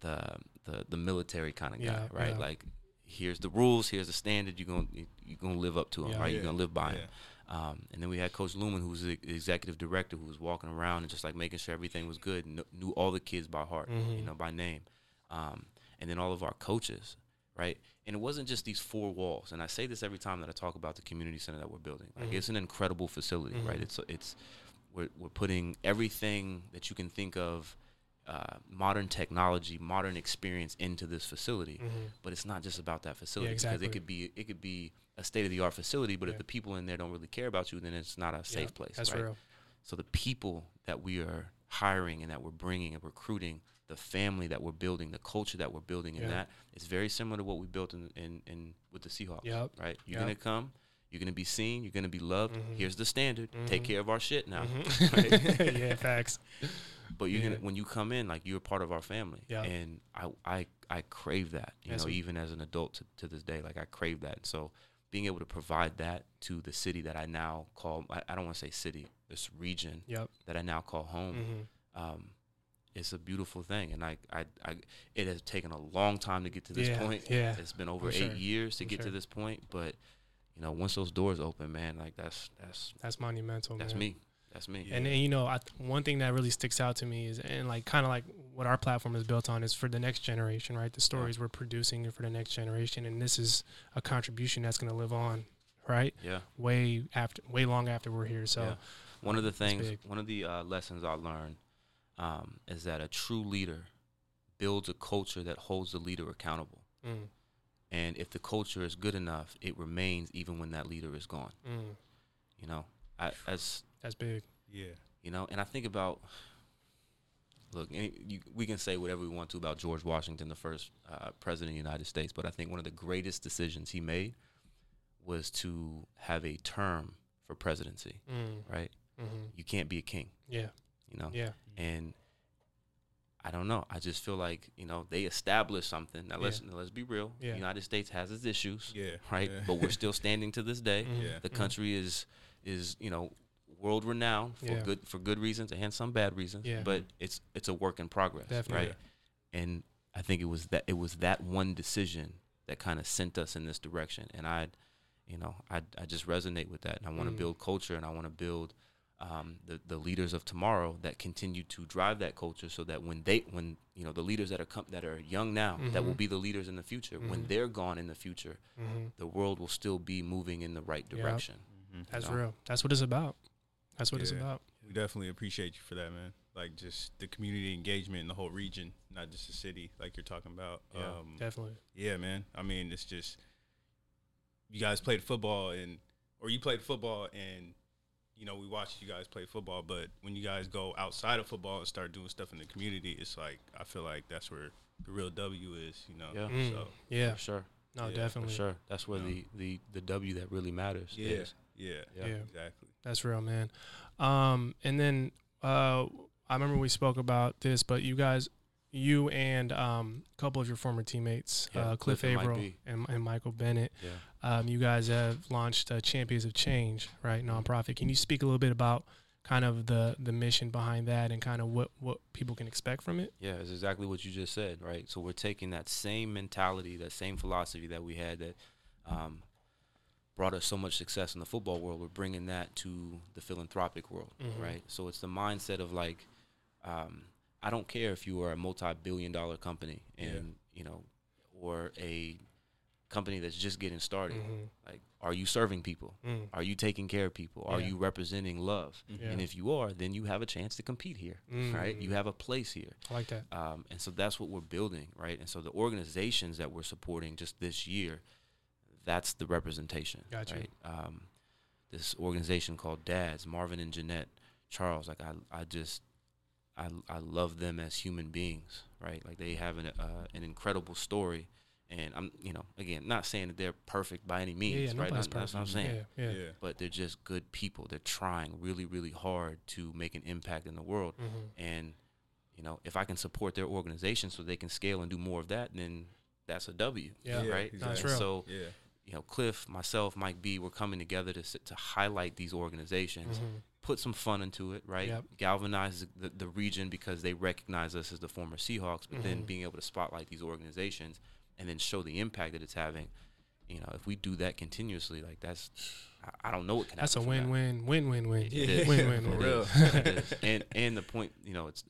the the the military kind of guy, Yeah, right? yeah. Like here's the rules, here's the standard. You're gonna you're gonna live up to them, Yeah. right? You're gonna live by yeah. them. Um, and then we had Coach Lumen, who was the executive director, who was walking around and just like making sure everything was good, kn- knew all the kids by heart, you Mhm. know, by name. Um, and then all of our coaches, right? And it wasn't just these four walls. And I say this every time that I talk about the community center that we're building. Like Mhm. it's an incredible facility, right? Mhm. It's it's we're we're putting everything that you can think of, uh, modern technology, modern experience into this facility. Mhm. But it's not just about that facility exactly. because it could be it could be a state of the art facility. But Yeah. if the people in there don't really care about you, then it's not a safe place. That's right? real. So the people that we are hiring and that we're bringing and recruiting, the family that we're building, the culture that we're building in Yeah. that, is very similar to what we built in, in, in with the Seahawks. Yep. Right? You're Yep. gonna come, you're gonna be seen, you're gonna be loved. Mhm. Here's the standard. Take Mhm. care of our shit now. Mhm. yeah, facts. But you're Yeah. gonna when you come in, like you're part of our family. Yeah. And I I I crave that. You That's know, even as an adult to, to this day. Like I crave that. So being able to provide that to the city that I now call I, I don't want to say city, this region Yep. that I now call home hmm um, it's a beautiful thing, and I, I, I, it has taken a long time to get to this Yeah, point. yeah, it's been over for eight sure, years to for get to this point, but you know, once those doors open, man, like that's that's That's monumental. that's man. me, that's me. And, and you know, I, one thing that really sticks out to me is, and like kind of like what our platform is built on is for the next generation, right? The stories we're producing are for the next generation, and this is a contribution that's going to live on, right? yeah, Way after, way long after we're here. So, yeah. One of the things, one of the uh, lessons I learned um, is that a true leader builds a culture that holds the leader accountable. mm, And if the culture is good enough, it remains even when that leader is gone. mm, You know, I, as that's big. Yeah. You know, and I think about look, any, you, we can say whatever we want to about George Washington, the first uh, president of the United States, but I think one of the greatest decisions he made was to have a term for presidency. Mm, Right? hmm You can't be a king. Yeah, You know, yeah, and I don't know. I just feel like you know they established something. Now let's let's be real. Yeah. The United States has its issues, Yeah, right? yeah. But we're still standing to this day. Mhm. Yeah. The country is is you know world renowned for Yeah. good for good reasons and some bad reasons. Yeah. But it's it's a work in progress, Definitely. right? And I think it was that it was that one decision that kind of sent us in this direction. And I, you know, I I just resonate with that, and I want to Mm. build culture, and I want to build um, the the leaders of tomorrow that continue to drive that culture, so that when they when you know the leaders that are com- that are young now that will Mhm. be the leaders in the future, when Mhm. they're gone in the future, hmm the world will still be moving in the right Yep. direction. That's know? real. That's what it's about. That's what it's about. We definitely appreciate you for that, man. Like just the community engagement in the whole region, not just the city, like you're talking about. Yeah, um, Definitely. yeah, man. I mean, it's just you guys played football and or you played football and you know we watch you guys play football, but when you guys go outside of football and start doing stuff in the community, it's like I feel like that's where the real W is. You know. Yeah. Mm. So Yeah. For sure, No, Yeah, for for definitely. sure. That's where Yeah. the, the the W that really matters. yeah, is. yeah, Yeah. Yeah. exactly. That's real, man. Um, and then uh, I remember we spoke about this, but you guys, you and um, a couple of your former teammates, Yeah, uh, Cliff, Cliff and Avril B. and, and Michael Bennett, Yeah. Um, you guys have launched uh, Champions of Change, right? Nonprofit. Can you speak a little bit about kind of the the mission behind that and kind of what what people can expect from it? Yeah, it's exactly what you just said, right? So we're taking that same mentality, that same philosophy that we had that um, brought us so much success in the football world. We're bringing that to the philanthropic world, Mhm. right? So it's the mindset of like, um, I don't care if you are a multi-billion-dollar company Yeah. and you know, or a company that's just getting started. Mhm. Like, are you serving people? Mm. Are you taking care of people? Are Yeah. you representing love? Yeah. And if you are, then you have a chance to compete here, right? Mm. You have a place here. I like that. Um, and so that's what we're building, right? And so the organizations that we're supporting just this year, that's the representation, Gotcha. right? Um, this organization called Dads, Marvin and Jeanette, Charles, like I, I just, I, I love them as human beings, right? Like they have an, uh, an incredible story. And I'm, you know, again, not saying that they're perfect by any means, yeah, right? nobody's Not- that's what I'm saying Yeah, yeah. yeah. but they're just good people. They're trying really, really hard to make an impact in the world. Mhm. And you know, if I can support their organization so they can scale and do more of that, then that's a W. Yeah. Yeah, right. No, it's exactly. real. So Yeah. you know, Cliff, myself, Mike B, we're coming together to to highlight these organizations, Mhm. put some fun into it, right? Yep. Galvanize the, the region because they recognize us as the former Seahawks, but then Mhm. being able to spotlight these organizations and then show the impact that it's having. You know, if we do that continuously, like that's, I, I don't know what can That's a happen. from that. win win win win win. It is. Win win for win. real. It is. And and the point, you know, it's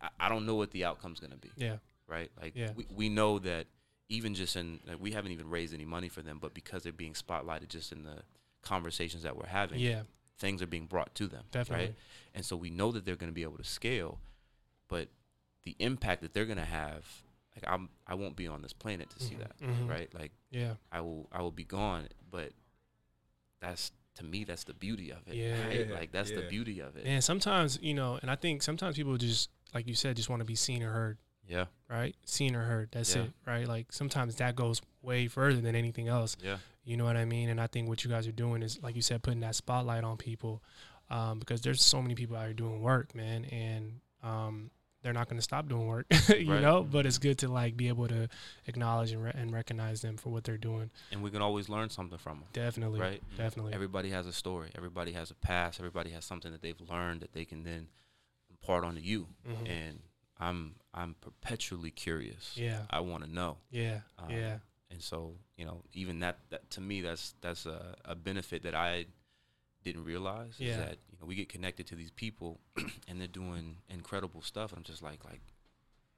I, I don't know what the outcome's gonna be, Yeah. right? Like Yeah. we, we know that even just in like, we haven't even raised any money for them, but because they're being spotlighted just in the conversations that we're having, Yeah. things are being brought to them, Definitely. right? And so we know that they're gonna be able to scale, but the impact that they're gonna have, like I'm I won't be on this planet to see Mhm. that, Mhm. right? Like Yeah. I will I will be gone, but that's to me that's the beauty of it. Yeah. right? Yeah, Like that's the beauty of it. And sometimes, you know, and I think sometimes people just like you said, just want to be seen or heard, Yeah. right? Seen or heard. That's Yeah. it, right? Like sometimes that goes way further than anything else. Yeah. You know what I mean? And I think what you guys are doing is, like you said, putting that spotlight on people, um, because there's so many people out here doing work, man, and um, they're not going to stop doing work, you Right. know. But it's good to like be able to acknowledge and, re- and recognize them for what they're doing. And we can always learn something from them. Definitely, Right. Definitely. Everybody has a story. Everybody has a past. Everybody has something that they've learned that they can then impart onto you. Mhm. And I'm I'm perpetually curious. yeah, I want to know. yeah, Um, yeah, And so, you know, even that, that to me, that's that's a, a benefit that I didn't realize Yeah. is that you know we get connected to these people and they're doing incredible stuff. And I'm just like, like,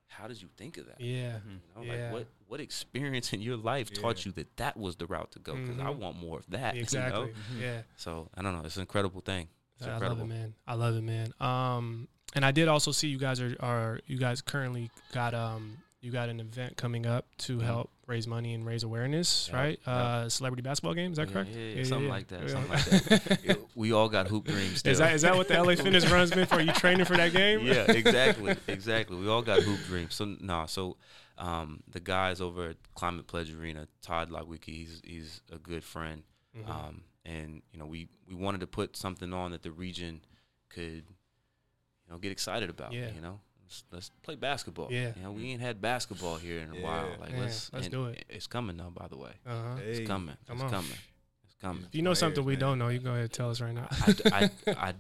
how did you think of that? yeah. Mhm. You know, Yeah. like what what experience in your life taught you that that was the route to go? Because I Mhm. want more of that. you know? Exactly. Mhm. Yeah. So I don't know. It's an incredible thing. It's I love it, man. I love it, man. Um, and I did also see you guys are, are you guys currently got um you got an event coming up to Mhm. help raise money and raise awareness, Yep, right? yep. Uh, celebrity basketball game, is that Yeah, correct? yeah, yeah, something like that, something like that. We all got hoop dreams. Still. is that is that what the LA Fitness Run's been for? Are you training for that game? yeah, exactly, exactly. We all got hoop dreams. So nah, so um, the guys over at Climate Pledge Arena, Tod Leiweke, he's he's a good friend, Mhm. um, and you know we we wanted to put something on that the region could, you know, get excited about. Yeah. You know, let's, let's play basketball. Yeah. you know, we ain't had basketball here in a Yeah. while. Like Yeah, let's let's and do it. It's coming though, by the way. Uh huh. Hey, It's coming. Come it's on. coming. It's coming. If you know something we Players, don't know, you go ahead and tell us right now. I, I, I,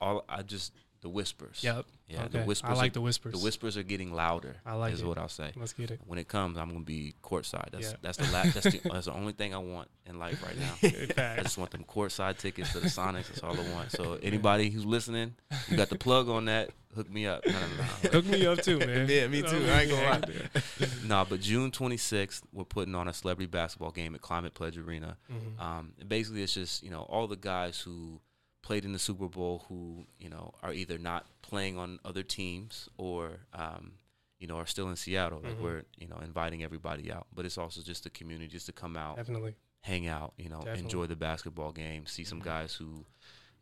all I just the whispers. yep. Yeah, okay. the whispers. I like are, the whispers. the whispers are getting louder. I like is it. what I'll say. Let's get it. When it comes, I'm gonna be courtside. That's Yeah. that's the la- that's the that's the only thing I want in life right now. I just want them courtside tickets to the Sonics. That's all I want. So anybody who's listening, you got the plug on that. Hook me up. No, no, no. Hook me up too, man. Yeah, me too. I ain't gonna lie. no, but June 26th, we're putting on a celebrity basketball game at Climate Pledge Arena. Mhm. Um, basically, it's just you know all the guys who played in the Super Bowl who you know are either not playing on other teams or um, you know are still in Seattle. Like Mhm. we're you know inviting everybody out, but it's also just the community just to come out, Definitely. hang out, you know, Definitely. enjoy the basketball game, see some Mhm. guys who.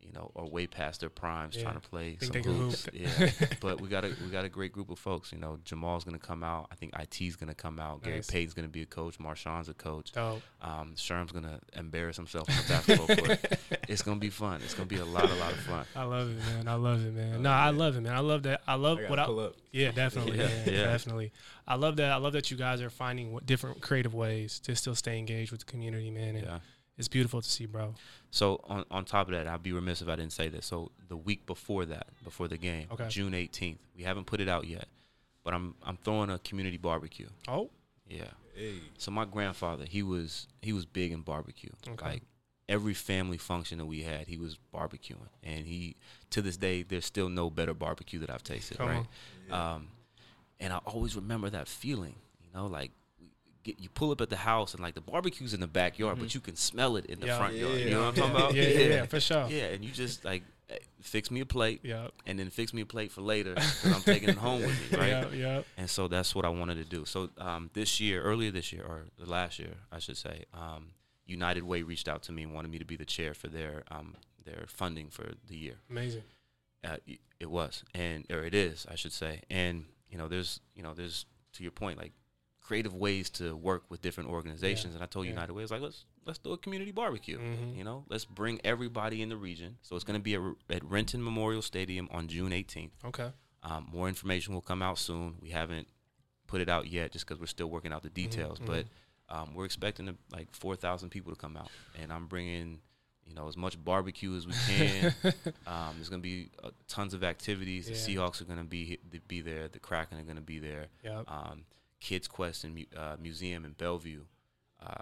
You know, are way past their primes Yeah. trying to play Think some they hoop. hoops. Yeah, but we got a we got a great group of folks. You know, Jamal's gonna come out. I think IT's gonna come out. Gary Nice. Payton's gonna be a coach. Marshawn's a coach. Dope. Um, Sherm's gonna embarrass himself on the basketball court. It's gonna be fun. It's gonna be a lot, a lot of fun. I love it, man. I love it, man. Oh, No, I love it, man. I love that. I love I what gotta I. pull up. Yeah, definitely. Yeah, Yeah, yeah. definitely. I love that. I love that you guys are finding what different creative ways to still stay engaged with the community, man. And Yeah. It's beautiful to see, bro. So on on top of that, I'd be remiss if I didn't say this. So the week before that, before the game, Okay. June 18th, we haven't put it out yet, but I'm I'm throwing a community barbecue. Oh, Yeah. Hey, So my grandfather, he was he was big in barbecue. Okay. Like every family function that we had, he was barbecuing, and he to this day, there's still no better barbecue that I've tasted. Come right. yeah. Um, and I always remember that feeling, you know, like we get, you pull up at the house and like the barbecue's in the backyard, but you can smell it in the Yeah. front yard. You Yeah. know what I'm talking about? Yeah, yeah, yeah, for sure. Yeah, and you just like fix me a plate Yeah. and then fix me a plate for later because I'm taking it home with me, right? Yeah, yeah. And so that's what I wanted to do. So um, this year, earlier this year, or the last year, I should say, um, United Way reached out to me and wanted me to be the chair for their um, their funding for the year. Amazing. Uh, it was, and or it is, I should say. And you know, there's you know, there's to your point, like creative ways to work with different organizations. And I told yeah. United Way, I was like, let's let's do a community barbecue. Mhm. You know, let's bring everybody in the region. So it's going to be at, at Renton Memorial Stadium on June 18th. Okay. Um, more information will come out soon. We haven't put it out yet just because we're still working out the details. mhm. But um, we're expecting to, like 4,000 people to come out, and I'm bringing you know as much barbecue as we can. um, there's gonna be uh, tons of activities. The Seahawks are gonna be he- be there. The Kraken are gonna be there. Yep. Um, Kids Quest and uh, Museum in Bellevue, uh,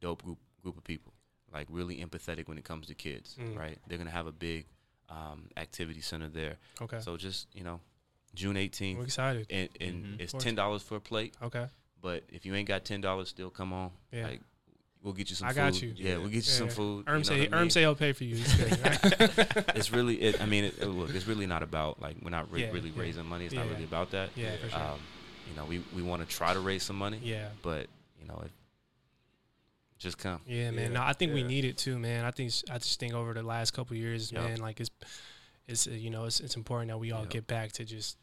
dope group group of people. Like really empathetic when it comes to kids, Mm. right? They're gonna have a big um, activity center there. Okay. So just you know, June 18th, We're excited. and, and Mhm. it's ten dollars for a plate. Okay. But if you ain't got ten dollars, still come on. Yeah. Like we'll get you some. I food. got you. Yeah, we'll get you Yeah, some yeah. food. Erm you know say I Erm mean? say he'll pay for you. He's right? it's really. It, I mean, it, look, it's really not about like we're not re- Yeah, really yeah. raising money. It's Yeah, not really about that. yeah, for sure. Um, you know, we we want to try to raise some money. yeah. But you know, it, just come. Yeah, man. Yeah, No, I think we need it too, man. I think I just think over the last couple of years, Yep. man, like it's it's uh, you know it's it's important that we all Yep. get back to just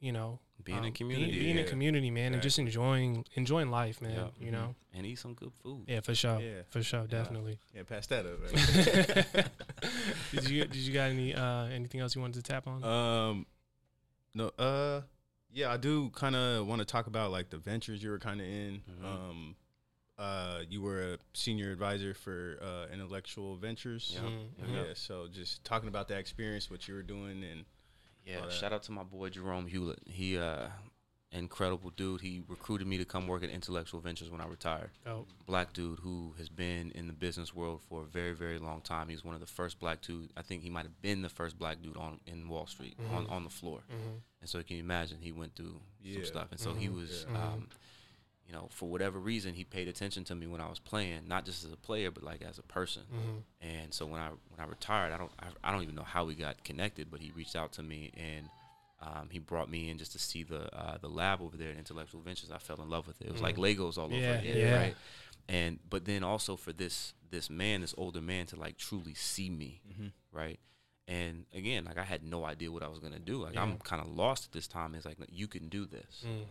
you know Being um, in community. being, being in Yeah. community, man, and just enjoying enjoying life, man. Yep. You know, and eat some good food. yeah, for sure, Yeah. for sure, definitely. Yeah, pass that up. Right? did you did you got any uh anything else you wanted to tap on? um, no. Uh, yeah, I do kind of want to talk about like the ventures you were kind of in. Mhm. Um, uh, you were a senior advisor for uh, intellectual ventures. Yep. Mhm, Yeah. mhm. So just talking about that experience, what you were doing, and Yeah, shout out to my boy Jerome Hewlett. He uh incredible dude. He recruited me to come work at Intellectual Ventures when I retired. Dope. Black dude who has been in the business world for a very, very long time. He's one of the first black dude. I think he might have been the first black dude on in Wall Street on, Mhm. on the floor. Mhm. And so you can imagine he went through Yeah. some stuff. And so he Mhm. was Yeah. um you know, for whatever reason, he paid attention to me when I was playing, not just as a player, but like as a person. Mhm. And so when I when I retired, I don't I, I don't even know how we got connected, but he reached out to me and um, he brought me in just to see the uh, the lab over there at Intellectual Ventures. I fell in love with it. It was like Legos all Yeah, over again, yeah. right? And but then also for this this man, this older man, to like truly see me, Mhm. right? And again, like I had no idea what I was gonna do. Like Yeah. I'm kind of lost at this time. It's like you can do this, Mm,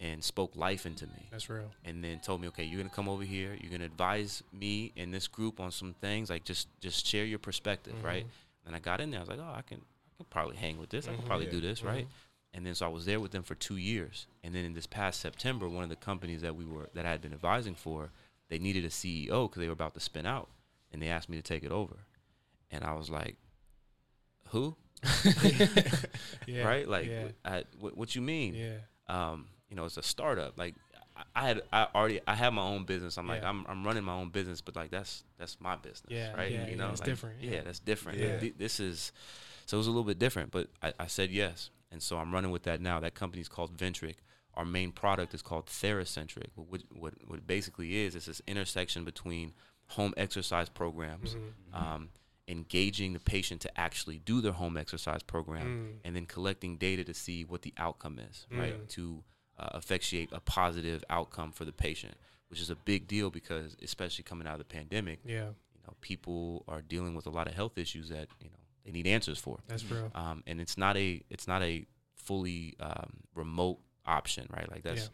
and spoke life into me that's real. and then told me, okay, you're gonna come over here. You're gonna advise me and this group on some things. Like just just share your perspective, right? Mhm. And I got in there. I was like, oh, I can Can probably hang with this. I can Mhm. probably Yeah. do this, right? and then so I was there with them for two years. And then in this past September, one of the companies that we were that I had been advising for, they needed a CEO because they were about to spin out, and they asked me to take it over. And I was like, "Who? Yeah. right? Like, yeah. I, what, what you mean? yeah. um, you know, it's a startup. Like I- I had, I already, I have my own business. I'm like, I'm, I'm running my own business, but like that's that's my business, right? yeah, you know, yeah, it's like, different, Yeah, that's different. Th- This is, so it was a little bit different, but I, I said yes, and so I'm running with that now. That company's called Ventric. Our main product is called Theracentric. What, what, what it basically is is this intersection between home exercise programs. Mm-hmm. Um, engaging the patient to actually do their home exercise program Mm. and then collecting data to see what the outcome is right Mm. to uh, effectuate a positive outcome for the patient which is a big deal because especially coming out of the pandemic Yeah. you know people are dealing with a lot of health issues that you know they need answers for That's real. um, and it's not a it's not a fully um, remote option right like that's Yeah.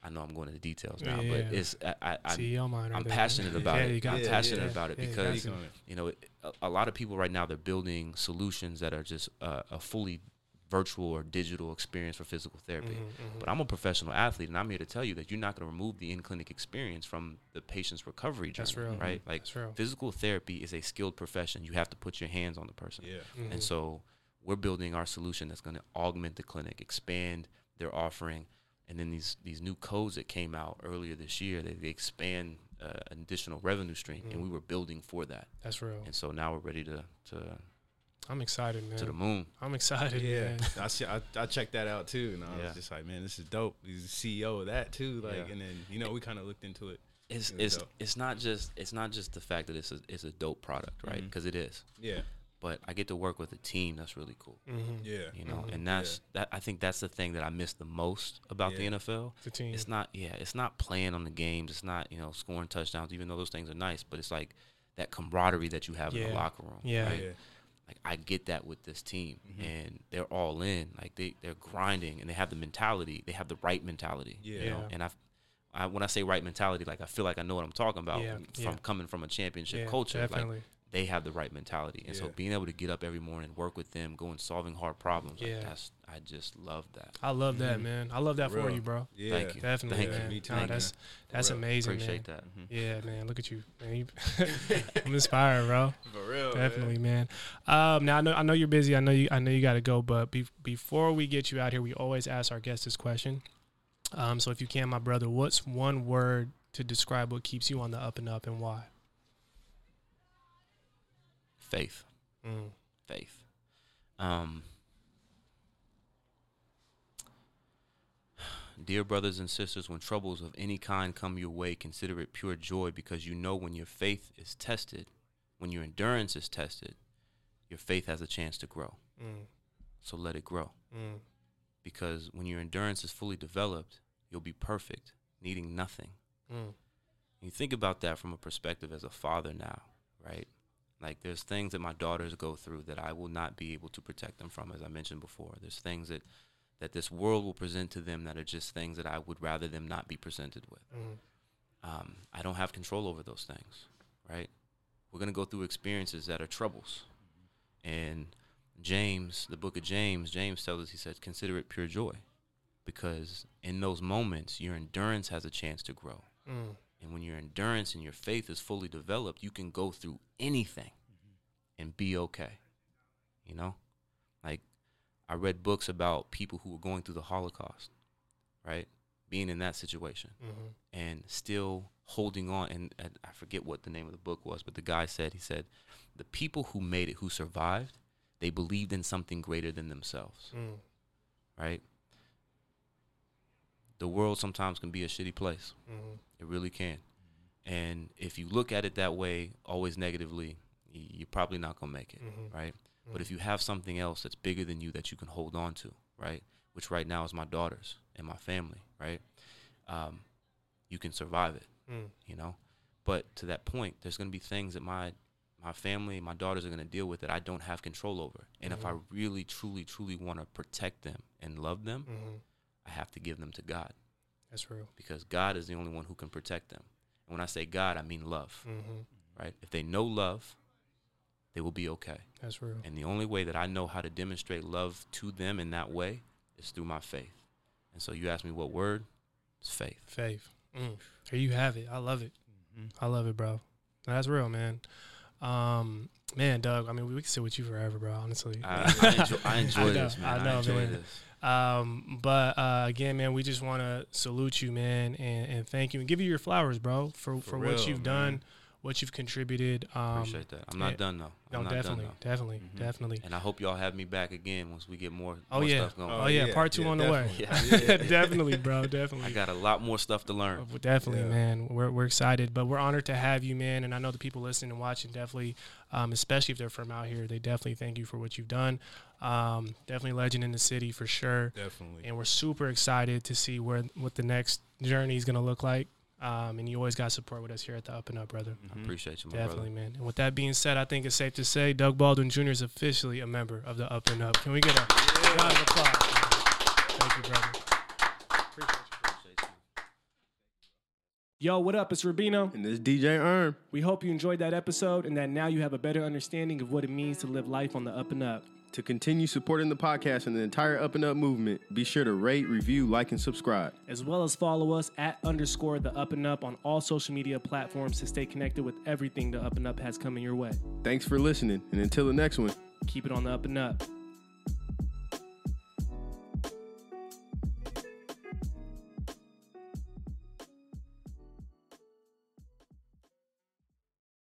I know I'm going into details now, yeah, but yeah. it's I, I, I'm, right I'm there. passionate about yeah, it. You got I'm passionate about it because you know, it, a, a lot of people right now they're building solutions that are just uh, a fully virtual or digital experience for physical therapy. Mhm, But I'm a professional athlete, and I'm here to tell you that you're not going to remove the in-clinic experience from the patient's recovery journey. That's real. right? Like That's real. physical therapy is a skilled profession. You have to put your hands on the person, Yeah. Mhm. and so we're building our solution that's going to augment the clinic, expand their offering, and then these these new codes that came out earlier this year, they, they expand uh, an additional revenue stream, and Mhm. we were building for that. That's real. And so now we're ready to to I'm excited, man. to the moon. I'm excited, Yeah, man. I, see, I I checked that out too, and I Yeah. was just like, man, this is dope. He's the CEO of that too, like, Yeah. and then you know we kind of looked into it. It's It it's dope. it's not just it's not just the fact that it's a it's a dope product, right? Because is. Yeah, But I get to work with a team that's really cool. Mm-hmm. yeah, You know, Mhm. and that's that. I think that's the thing that I miss the most about the NFL. The team. It's not, yeah, it's not playing on the games. It's not, you know, scoring touchdowns, even though those things are nice. But it's like that camaraderie that you have in the locker room. Yeah. right? Yeah, Like I get that with this team, Mhm. and they're all in. Like they they're grinding, and they have the mentality. They have the right mentality. Yeah. You know? Yeah. And I've, I when I say right mentality, like I feel like I know what I'm talking about Yeah, from yeah. coming from a championship yeah, culture. Like Definitely. They have the right mentality, and so being able to get up every morning, work with them, go and solving hard problems. Yeah. Like that's I just love that. I love that, Mhm. man. I love that for Real. you, bro. yeah. Thank you. Definitely, Thank you. man. Me too, Nah, man. that's that's real. amazing, Appreciate man. that. Mhm. Yeah, man. Look at you, man. You- I'm inspired, bro. For real, Definitely, man. Um, now I know I know you're busy. I know you I know you got to go. But be, before we get you out here, we always ask our guests this question. Um, so if you can, my brother, what's one word to describe what keeps you on the up and up and why? Faith, Mm. faith. Um, dear brothers and sisters, when troubles of any kind come your way, consider it pure joy because you know when your faith is tested, when your endurance is tested, your faith has a chance to grow. Mm. So let it grow. Mm. because when your endurance is fully developed, you'll be perfect, needing nothing. Mm. You think about that from a perspective as a father now, right? Like there's things that my daughters go through that I will not be able to protect them from, as I mentioned before. There's things that that this world will present to them that are just things that I would rather them not be presented with. Mm. Um, I don't have control over those things, right? We're gonna go through experiences that are troubles, and James, the book of James, James tells us he says, consider it pure joy, because in those moments your endurance has a chance to grow. Mm. And when your endurance and your faith is fully developed, you can go through anything and be okay. You know? Like, I read books about people who were going through the Holocaust, right? Being in that situation Mhm. and still holding on. And, and I forget what the name of the book was, but the guy said, he said, the people who made it, who survived, they believed in something greater than themselves, Mm. right? The world sometimes can be a shitty place. Mhm. It really can. And if you look at it that way, always negatively, you're probably not going to make it, Mhm. right? But if you have something else that's bigger than you that you can hold on to, right? Which right now is my daughters and my family, right? Um, you can survive it, Mm. you know? But to that point, there's going to be things that my my family, my daughters are going to deal with that I don't have control over. And if I really, truly, truly want to protect them and love them, Mhm. I have to give them to God That's real. because God is the only one who can protect them. And when I say God, I mean love, hmm right? If they know love, they will be okay. That's real. And the only way that I know how to demonstrate love to them in that way is through my faith. And so you ask me what word? It's faith. Faith. Mm. Here you have it. I love it. Mm-hmm. I love it, bro. That's real, man. Um, man, Doug. I mean, we could sit with you forever, bro. Honestly. I, I enjoy, I enjoy I know, this, man. I I, know, enjoy man. this. Um, but uh, again, man, we just want to salute you, man, and, and thank you and give you your flowers, bro, for for, For what you've man. done, what you've contributed. Um, Appreciate that. I'm not yeah. done though. no, I'm not definitely, done though. definitely, Mhm. definitely. And I hope y'all have me back again once we get more, Oh more yeah, stuff going. oh yeah, yeah, part two yeah, on the way. definitely. Yeah. definitely, bro, definitely. I got a lot more stuff to learn. Uh, Definitely, Yeah. man. We're, we're excited, but we're honored to have you, man. And I know the people listening and watching definitely, um, especially if they're from out here, they definitely thank you for what you've done. Um, definitely legend in the city for sure. Definitely. And we're super excited to see where what the next journey is gonna look like. Um, and you always got support with us here at the Up and Up, brother. I appreciate you, my Definitely, brother. man. And with that being said, I think it's safe to say Doug Baldwin Jr. is officially a member of the Up and Up. Can we get a round of applause? Thank you, brother. Appreciate you. Appreciate you. Yo, what up? It's Rubino. And this DJ Erm. We hope you enjoyed that episode and that now you have a better understanding of what it means to live life on the up and up. To continue supporting the podcast and the entire Up and Up movement, be sure to rate, review, like, and subscribe. As well as follow us at underscore the up and up on all social media platforms to stay connected with everything the up and up has coming your way. Thanks for listening, and until the next one. Keep it on the up and up.